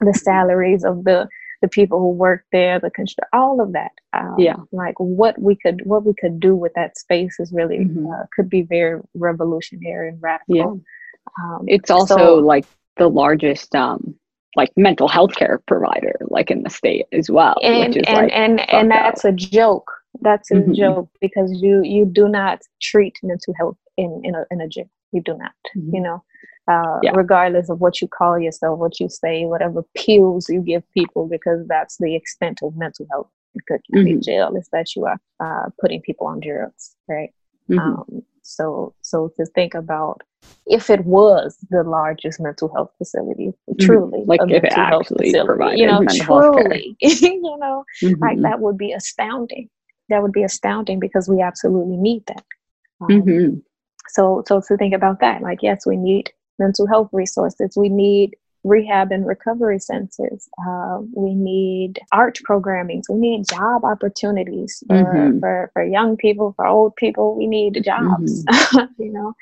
the salaries of the the people who work there the construct all of that um, Yeah. like what we could what we could do with that space is really Mhm. uh, could be very revolutionary and radical Yeah. um, It's also so- like the largest um like mental health care provider like in the state as well. and which is and like and, and that's a joke that's a Mhm. joke because you you do not treat mental health in in a, in a jail you do not Mhm. you know uh, Yeah. regardless of what you call yourself what you say whatever pills you give people because that's the extent of mental health in Mhm. jail is that you are uh, putting people on drugs right Mhm. Um, so, so to think about if it was the largest mental health facility, truly, Mm-hmm. Like a if it actually facility, provided you know, mental health care. truly, you know, like Mhm. that would be astounding. That would be astounding because we absolutely need that. Um, Mhm. So, so to think about that, like yes, we need mental health resources. We need rehab and recovery centers. Uh, we need art programming. We need job opportunities for, Mhm. for, for young people, for old people. We need jobs, you know.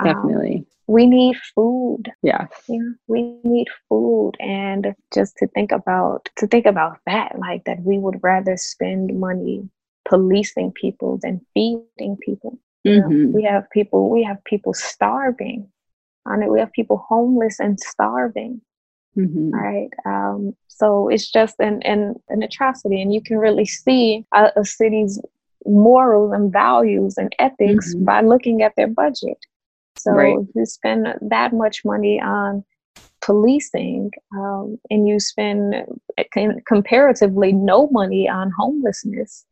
Um, Definitely. we need food. Yeah. Yeah, we need food, and just to think about to think about that, like that, we would rather spend money policing people than feeding people. Mhm. we have people we have people starving on it. We have people homeless and starving, Mhm. right? Um, so it's just an, an, an atrocity. And you can really see a, a city's morals and values and ethics Mhm. by looking at their budget. So Right. if you spend that much money on policing um, and you spend uh, comparatively no money on homelessness,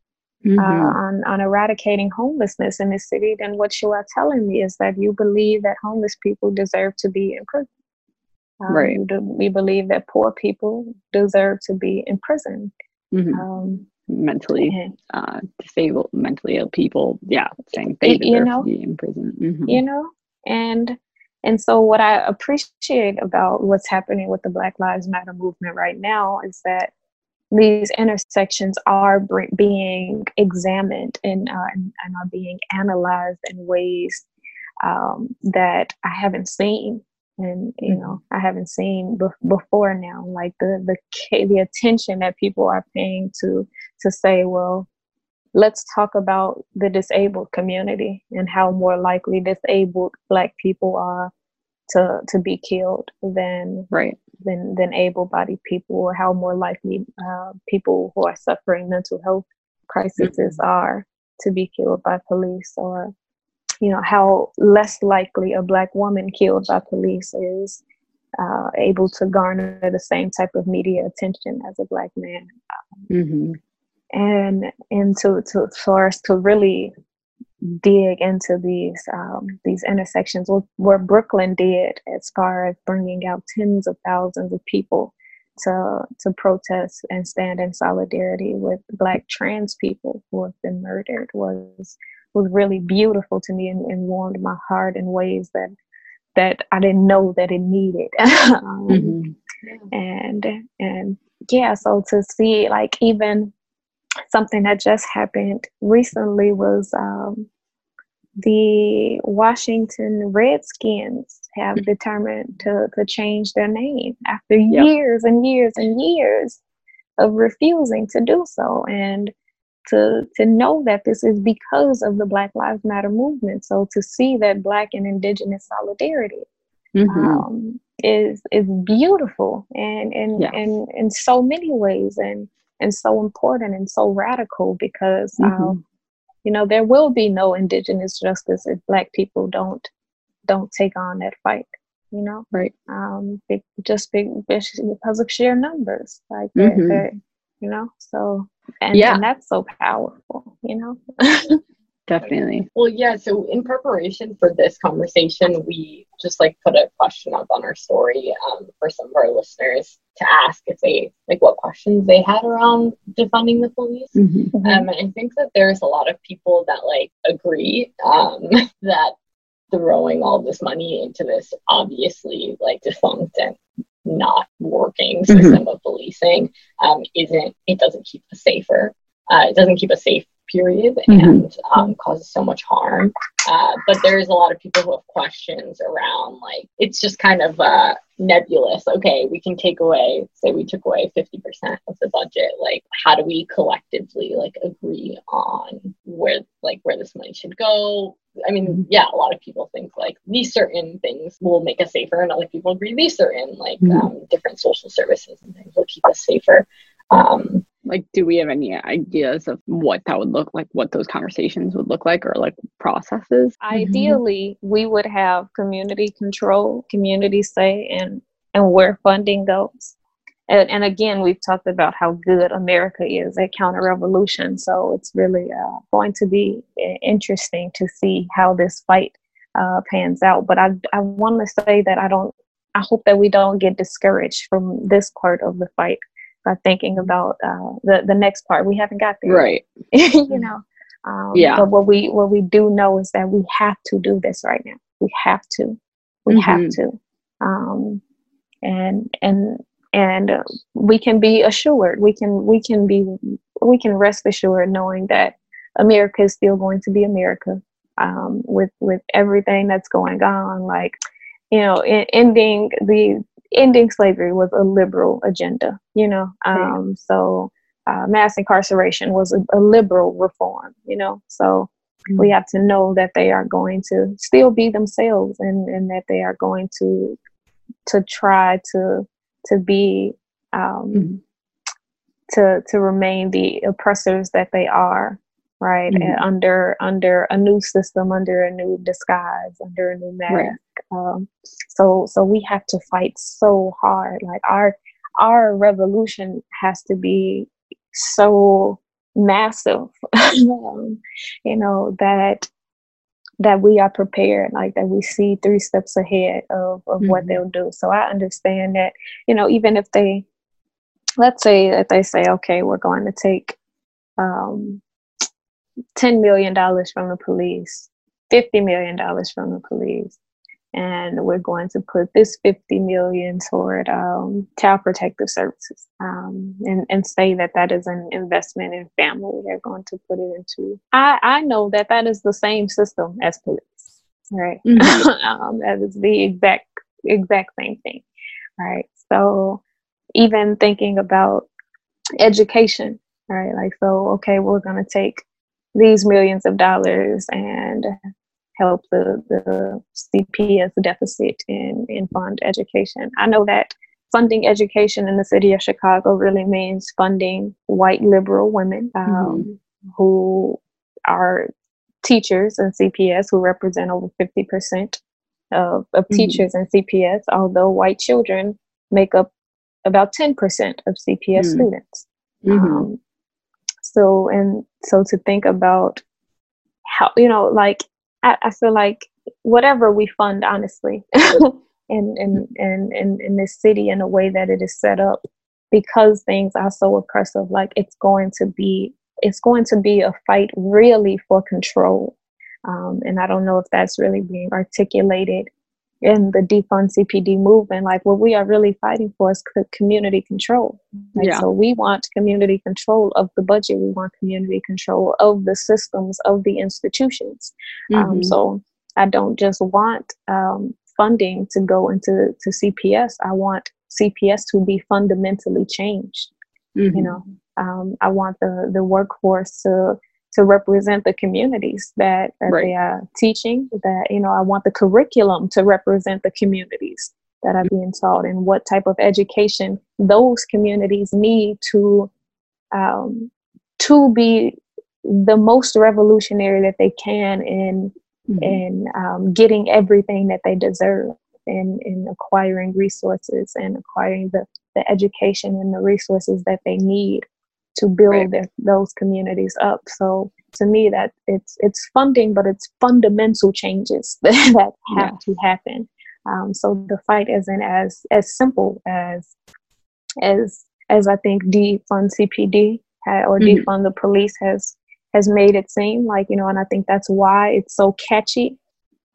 uh, Mhm. on, on eradicating homelessness in this city, then what you are telling me is that you believe that homeless people deserve to be in prison. Um, Right. You believe that poor people deserve to be in prison. Mhm. Um, mentally uh, disabled, mentally ill people. Yeah, saying they Y- you know? to be in prison. Mhm. you know and and so what i appreciate about what's happening with the black lives matter movement right now is that these intersections are br- being examined and, uh, and and are being analyzed in ways um, that i haven't seen and you know i haven't seen bef- before now like the the the attention that people are paying to to say well let's talk about the disabled community and how more likely disabled black people are to to be killed than Right. than than able-bodied people or how more likely uh, people who are suffering mental health crises are to be killed by police or you know how less likely a black woman killed by police is uh, able to garner the same type of media attention as a black man. Hmm and and to, to for us to really dig into these um, these intersections where, what Brooklyn did as far as bringing out tens of thousands of people to to protest and stand in solidarity with Black trans people who have been murdered was was really beautiful to me and, and warmed my heart in ways that that I didn't know that it needed. um, hmm and and yeah so to see like even something that just happened recently was um, the washington redskins have determined to, to change their name after Yep. years and years and years of refusing to do so and to to know that this is because of the black lives matter movement so to see that black and indigenous solidarity hmm um, is is beautiful and and Yes. and in so many ways and and so important and so radical because um, you know there will be no indigenous justice if black people don't don't take on that fight you know Right. um be, just be, because of sheer numbers like they're, Mhm. they're, you know so and, Yeah. and that's so powerful you know Definitely. Well, yeah. So in preparation for this conversation, we just like put a question up on our story um, for some of our listeners to ask if they like what questions they had around defunding the police. hmm Um, and I think that there's a lot of people that like agree um, that throwing all this money into this obviously like defunct and not working system of policing um, isn't it doesn't keep us safer. Uh, it doesn't keep us safe period Mhm. and um, causes so much harm. Uh, but there's a lot of people who have questions around like it's just kind of uh, nebulous. Okay we can take away say we took away 50% of the budget like how do we collectively like agree on where like where this money should go? I mean yeah a lot of people think like these certain things will make us safer and other people agree these certain like Mhm. um, different social services and things will keep us safer. Um, Like, do we have any ideas of what that would look like, what those conversations would look like, or like processes? ideally we would have community control community say and and where funding goes and, and again we've talked about how good america is at counter revolution so it's really uh, going to be uh, interesting to see how this fight uh, pans out. But i, I want to say that i don't i hope that we don't get discouraged from this part of the fight by thinking about uh, the, the next part we haven't got there Right. you know. Um, Yeah. But what we what we do know is that we have to do this right now. We have to. We have Mhm. to. Um, and and and uh, we can be assured. We can we can be we can rest assured knowing that America is still going to be America. Um, with with everything that's going on, like you know, in, ending the ending slavery was a liberal agenda. You know, um, so uh, mass incarceration was a, a liberal reform, you know. So we have to know that they are going to still be themselves and, and that they are going to to try to to be um, Mm-hmm. to to remain the oppressors that they are right Mhm. and under under a new system under a new disguise under a new mask Right. um, so so we have to fight so hard like our our revolution has to be so massive um, you know that that we are prepared like that we see three steps ahead of, of what Mhm. they'll do so i understand that you know even if they let's say that they say okay we're going to take um, 10 million dollars from the police 50 million dollars from the police. And we're going to put this 50 million toward um, child protective services um, and, and say that that is an investment in family. They're going to put it into i, I know that that is the same system as police right? Um, that is the exact exact same thing right? So even thinking about education right? Like so okay we're going to take these millions of dollars and help the, the CPS deficit in, in fund education. I know that funding education in the city of Chicago really means funding white liberal women um, who are teachers in CPS who represent over 50% of, of Mhm. teachers in CPS, although white children make up about 10% of CPS Mm. students. Mhm. Um, so and so to think about how you know like I, I feel like whatever we fund honestly in, in in in in this city in a way that it is set up because things are so oppressive like it's going to be it's going to be a fight really for control. Um, and i don't know if that's really being articulated in the defund cpd movement like what we are really fighting for is co- community control like, Yeah. so we want community control of the budget we want community control of the systems of the institutions um, Mhm. so I don't just want um, funding to go into to CPS. I want CPS to be fundamentally changed. Mhm. You know, um, I want the the workforce to to represent the communities that, that Right. they are teaching. That you know, I want the curriculum to represent the communities that are being taught and what type of education those communities need to um, to be the most revolutionary that they can in Mhm. in um, getting everything that they deserve and in acquiring resources and acquiring the, the education and the resources that they need to build Right. their, those communities up so to me that it's it's funding but it's fundamental changes that have Yeah. to happen um, so the fight isn't as as simple as as as i think defund cpd or Mhm. defund the police has has made it seem like you know and i think that's why it's so catchy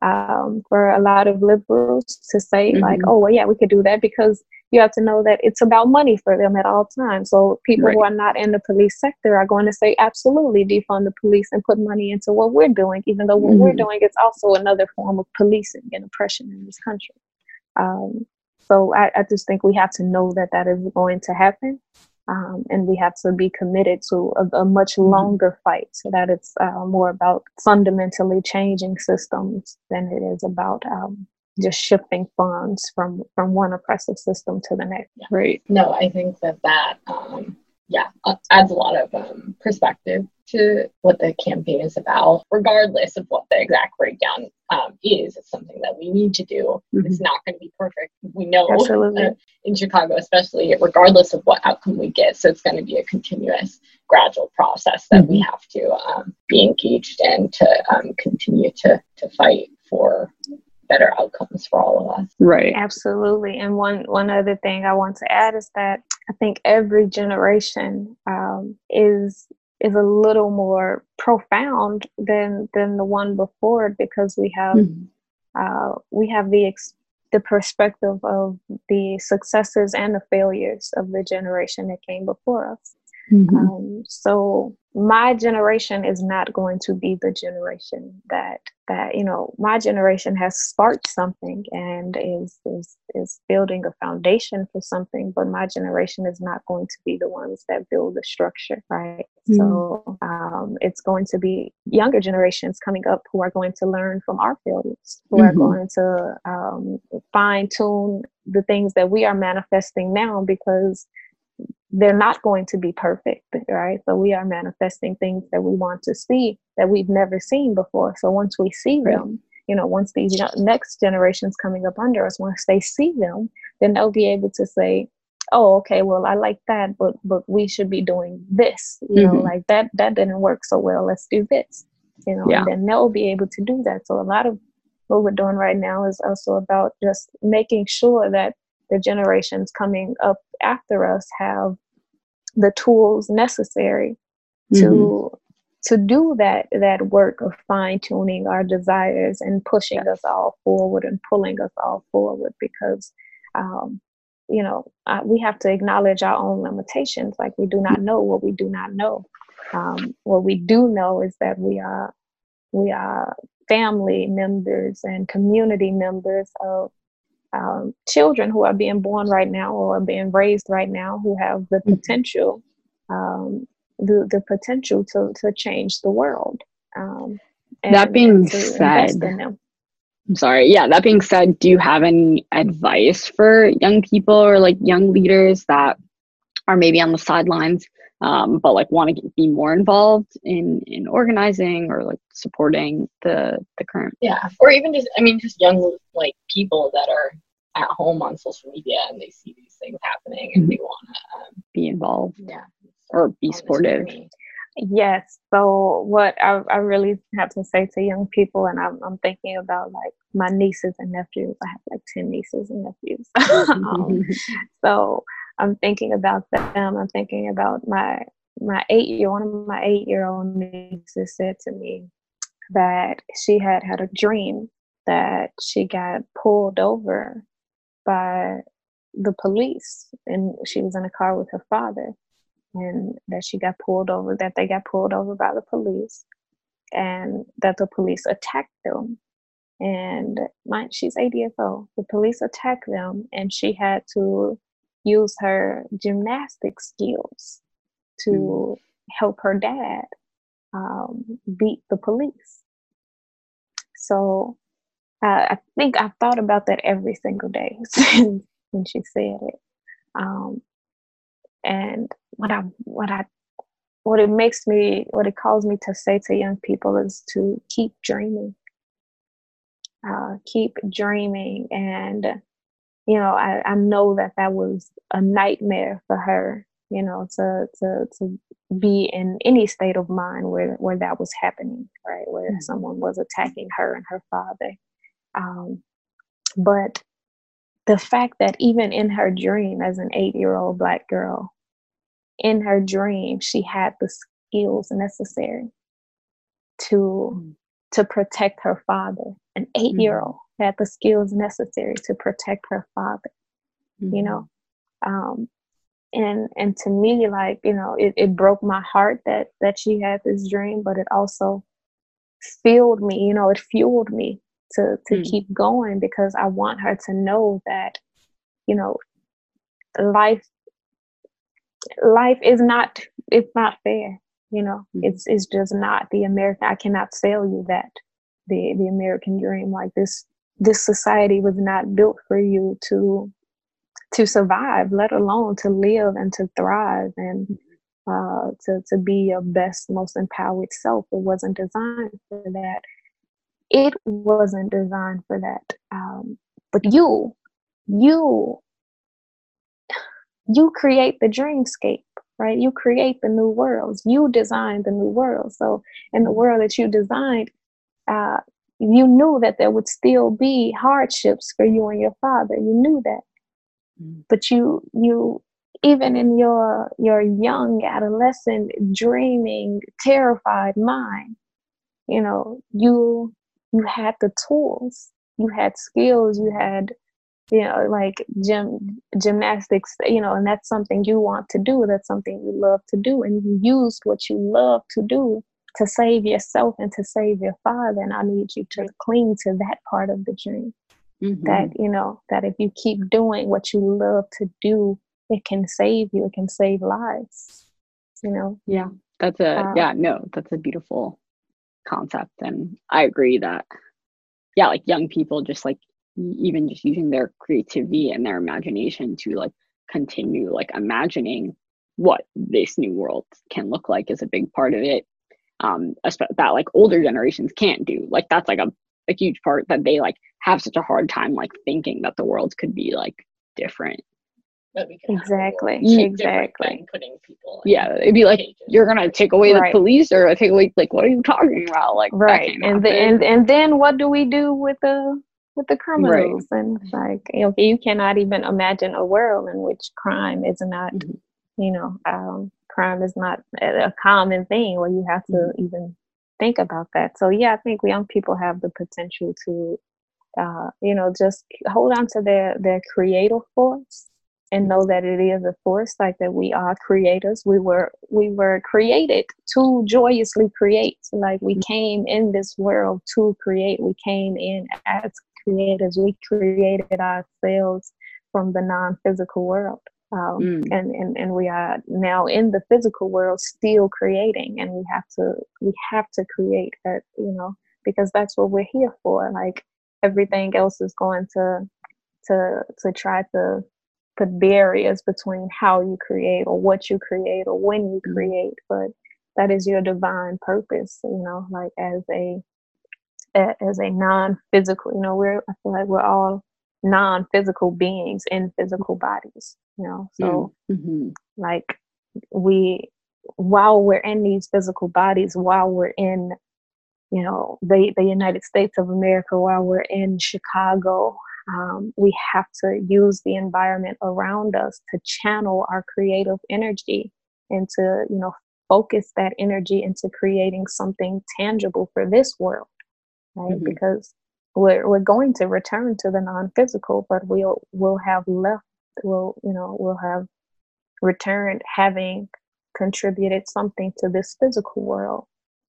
um, for a lot of liberals to say like Mhm. oh well yeah we could do that because you have to know that it's about money for them at all times. So people who are not in the police sector are going to say absolutely defund the police and put money into what we're doing even though what we're Mhm. doing is also another form of policing and oppression in this country. Um, so I, I just think we have to know that that is going to happen um, and we have to be committed to a, a much longer fight so that it's uh, more about fundamentally changing systems than it is about um, just shifting funds from from one oppressive system to the next Right. No, I think that that, um, yeah, uh, adds a lot of um, perspective to what the campaign is about, regardless of what the exact breakdown um, is. It's something that we need to do. It's not going to be perfect. We know Absolutely. uh, in Chicago, especially, regardless of what outcome we get. So it's going to be a continuous, gradual process that we have to um, be engaged in to um, continue to, to fight for better outcomes for all of us. Right. Absolutely. And one one other thing I want to add is that I think every generation um, is is a little more profound than than the one before because we have Mhm. uh, we have the ex- the perspective of the successes and the failures of the generation that came before us. Mhm. Um, so my generation is not going to be the generation that that you know my generation has sparked something and is is is building a foundation for something but my generation is not going to be the ones that build the structure right mm. so um, it's going to be younger generations coming up who are going to learn from our failures who mm-hmm. are going to um, fine tune the things that we are manifesting now because they're not going to be perfect, right? So we are manifesting things that we want to see that we've never seen before. So once we see them, you know, once these next generations coming up under us, once they see them, then they'll be able to say, "Oh, okay, well, I like that, but but we should be doing this." You mm-hmm. know, like that that didn't work so well. Let's do this. You know, yeah. and then they'll be able to do that. So a lot of what we're doing right now is also about just making sure that the generations coming up after us have the tools necessary to mm-hmm. to do that that work of fine tuning our desires and pushing yes. us all forward and pulling us all forward because um, you know uh, we have to acknowledge our own limitations like we do not know what we do not know um, what we do know is that we are we are family members and community members of um, children who are being born right now or being raised right now who have the mm-hmm. potential um, the, the potential to, to change the world um, that being said i'm sorry yeah that being said do you have any advice for young people or like young leaders that are maybe on the sidelines um, but like want to be more involved in in organizing or like supporting the the current yeah or even just i mean just young like people that are at home on social media and they see these things happening and they mm-hmm. want to um, be involved. yeah or be supportive. yes so what I, I really have to say to young people and I'm, I'm thinking about like my nieces and nephews. I have like 10 nieces and nephews. Um, so I'm thinking about them. I'm thinking about my my eight year one of my eight year old nieces said to me that she had had a dream that she got pulled over by the police and she was in a car with her father and that she got pulled over that they got pulled over by the police and that the police attacked them and my, she's old the police attacked them and she had to use her gymnastic skills to mm. help her dad um, beat the police. So uh, I think I've thought about that every single day since when she said it. Um, and what I what I what it makes me what it calls me to say to young people is to keep dreaming. Uh, keep dreaming and you know, I, I know that that was a nightmare for her, you know, to to to be in any state of mind where where that was happening, right? Where mm-hmm. someone was attacking her and her father. Um, but the fact that even in her dream, as an eight-year-old black girl, in her dream, she had the skills necessary to mm-hmm. to protect her father, an eight-year-old. Mm-hmm had the skills necessary to protect her father mm-hmm. you know um, and and to me like you know it, it broke my heart that that she had this dream but it also filled me you know it fueled me to to mm. keep going because i want her to know that you know life life is not it's not fair you know mm. it's it's just not the american i cannot sell you that the the american dream like this this society was not built for you to to survive, let alone to live and to thrive and uh, to to be your best, most empowered self. It wasn't designed for that. It wasn't designed for that. Um, but you, you, you create the dreamscape, right? You create the new worlds. You design the new world. So in the world that you designed, uh, you knew that there would still be hardships for you and your father. You knew that. Mm. but you you even in your your young adolescent dreaming terrified mind you know you you had the tools. You had skills. You had you know like gym gymnastics you know and that's something you want to do. That's something you love to do. And you used what you love to do to save yourself and to save your father and i need you to cling to that part of the dream. Mm-hmm. that you know that if you keep doing what you love to do it can save you it can save lives you know? Yeah that's a um, yeah no that's a beautiful concept and i agree that yeah like young people just like even just using their creativity and their imagination to like continue like imagining what this new world can look like is a big part of it um that like older generations can't do. Like that's like a, a huge part that they like have such a hard time like thinking that the world could be like different. Exactly. Exactly. putting people yeah it'd be like you're gonna take away right. the police or take away like what are you talking about? Like right. and then and, and then what do we do with the with the criminals? Right. and like you know you cannot even imagine a world in which crime is not mm-hmm. you know um, crime is not a common thing where you have to mm-hmm. even think about that. So yeah i think young people have the potential to uh, you know just hold on to their their creative force and know that it is a force like that we are creators. We were we were created to joyously create. Like we mm. came in this world to create. We came in as creators we created ourselves from the non-physical world um, mm. and, and and we are now in the physical world still creating and we have to we have to create that you know because that's what we're here for like everything else is going to to to try to put barriers between how you create or what you create or when you mm-hmm. create but that is your divine purpose you know like as a as a non-physical you know we're i feel like we're all non-physical beings in physical bodies you know so mm-hmm. like we while we're in these physical bodies while we're in you know the the united states of america while we're in chicago um, we have to use the environment around us to channel our creative energy and to you know focus that energy into creating something tangible for this world right mm-hmm. because we're, we're going to return to the non-physical but we'll we'll have left we'll you know we'll have returned having contributed something to this physical world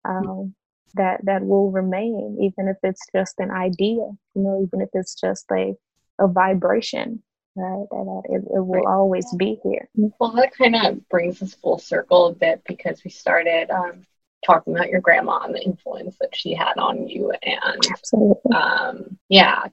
mm. um, that that will remain even if it's just an idea you know even if it's just a a vibration right that, it, it will always be here well that kind of brings us full circle a bit because we started um, talking about your grandma and the influence that she had on you and um, yeah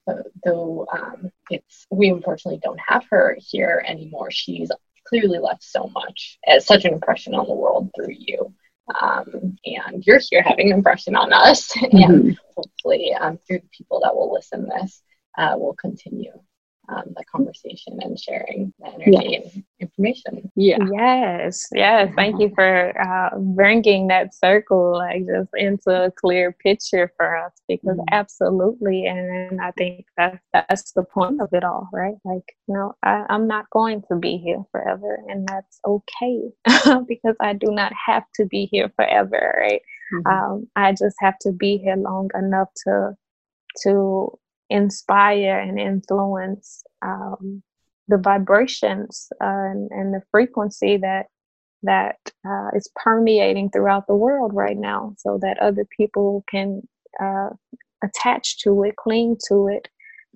though um, it's we unfortunately don't have her here anymore. She's clearly left so much as such an impression on the world through you. Um, and you're here having an impression on us. Mm-hmm. and hopefully um, through the people that will listen this uh, will continue um, the conversation and sharing the energy and information. Yeah. Yes. Yes. Thank you for uh, bringing that circle like just into a clear picture for us because mm-hmm. absolutely, and I think that's that's the point of it all, right? Like, you know, I, I'm not going to be here forever, and that's okay because I do not have to be here forever, right? Mm-hmm. Um, I just have to be here long enough to to inspire and influence um, the vibrations uh, and, and, the frequency that that uh, is permeating throughout the world right now so that other people can uh, attach to it cling to it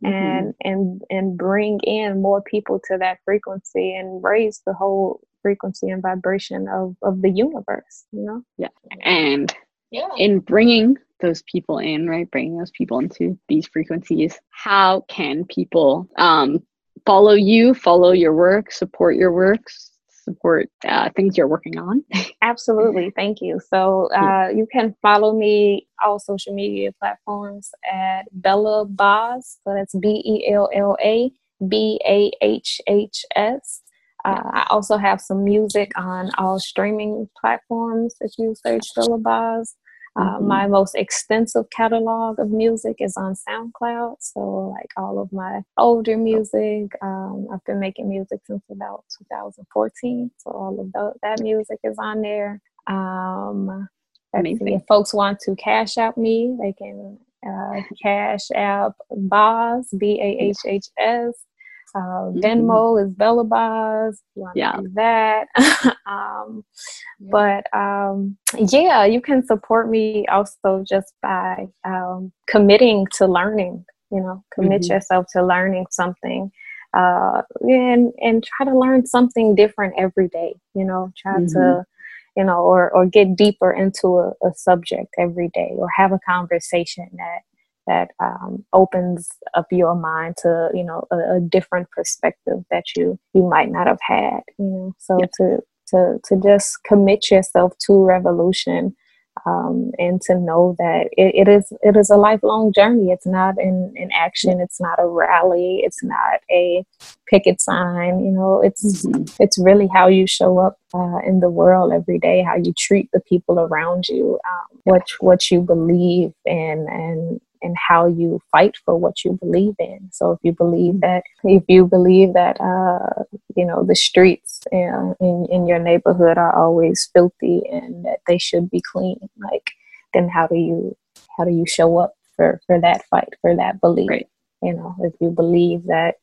mm-hmm. and and and bring in more people to that frequency and raise the whole frequency and vibration of of the universe you know yeah and yeah. in bringing those people in, right? Bringing those people into these frequencies. How can people um, follow you, follow your work, support your works, support uh, things you're working on? Absolutely. Thank you. So uh, you can follow me all social media platforms at Bella BAHHS. So that's B E L L A B A H H S. Uh, I also have some music on all streaming platforms if you search Bella BAHHS. Uh, mm-hmm. My most extensive catalog of music is on SoundCloud. So, like all of my older music, um, I've been making music since about 2014. So, all of the, that music is on there. Um, if folks want to cash out me, they can uh, cash app BAHHS, B A H H S. Uh, mm-hmm. Venmo is Bella BAHHS. yeah. that. um, yeah. But um, yeah, you can support me also just by um, committing to learning. You know, commit mm-hmm. yourself to learning something. Uh, and and try to learn something different every day. You know, try mm-hmm. to you know, or or get deeper into a, a subject every day, or have a conversation that that um, opens up your mind to you know a, a, different perspective that you you might not have had you know? So yeah. to to to just commit yourself to revolution um, and to know that it, it is it is a lifelong journey. It's not in in action. It's not a rally. It's not a picket sign you know? It's mm-hmm. it's really how you show up uh, in the world every day how you treat the people around you um, what what you believe in and and how you fight for what you believe in. So if you believe that, if you believe that, uh, you know, the streets in, in, in your neighborhood are always filthy and that they should be clean, like, then how do you, how do you show up for, for that fight, for that belief? Right. You know, if you believe that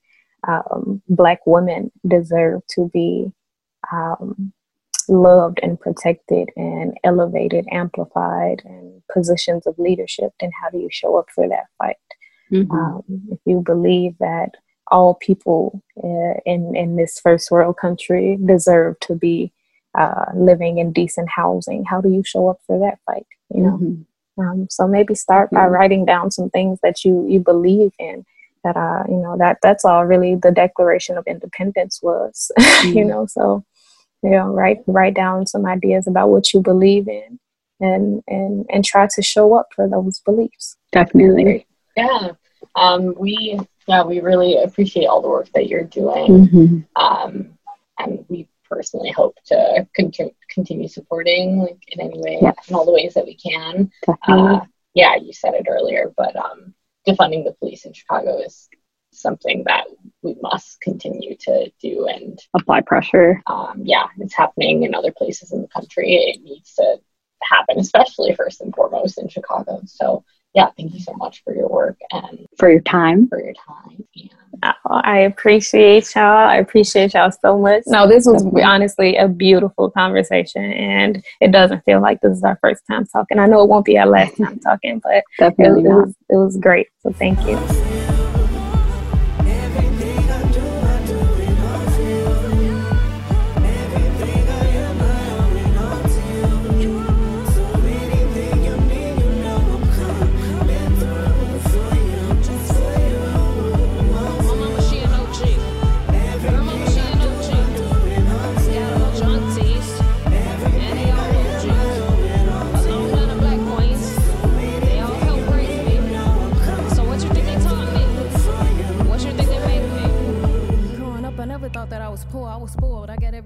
um, black women deserve to be um, loved and protected and elevated, amplified, and positions of leadership, then how do you show up for that fight? Mm-hmm. Um, if you believe that all people uh, in in this first world country deserve to be uh, living in decent housing, how do you show up for that fight? You know. Mm-hmm. Um, so maybe start by writing down some things that you you believe in that uh you know that that's all really the declaration of independence was mm-hmm. you know so you know write write down some ideas about what you believe in and and and try to show up for those beliefs. Definitely. Yeah. Um, we yeah we really appreciate all the work that you're doing. Mm-hmm. um, and we personally hope to continue continue supporting like in any way yeah. in all the ways that we can. Uh, yeah you said it earlier but um, defunding the police in chicago is something that we must continue to do and apply pressure. Um, yeah, it's happening in other places in the country. It needs to happen, especially first and foremost in Chicago. So, yeah, thank you so much for your work and for your time. For your time. And oh, I appreciate y'all. I appreciate y'all so much. No, this was honestly a beautiful conversation, and it doesn't feel like this is our first time talking. I know it won't be our last time talking, but it, it, was, it was great. So, thank you. Was poor. I was spoiled. I got everything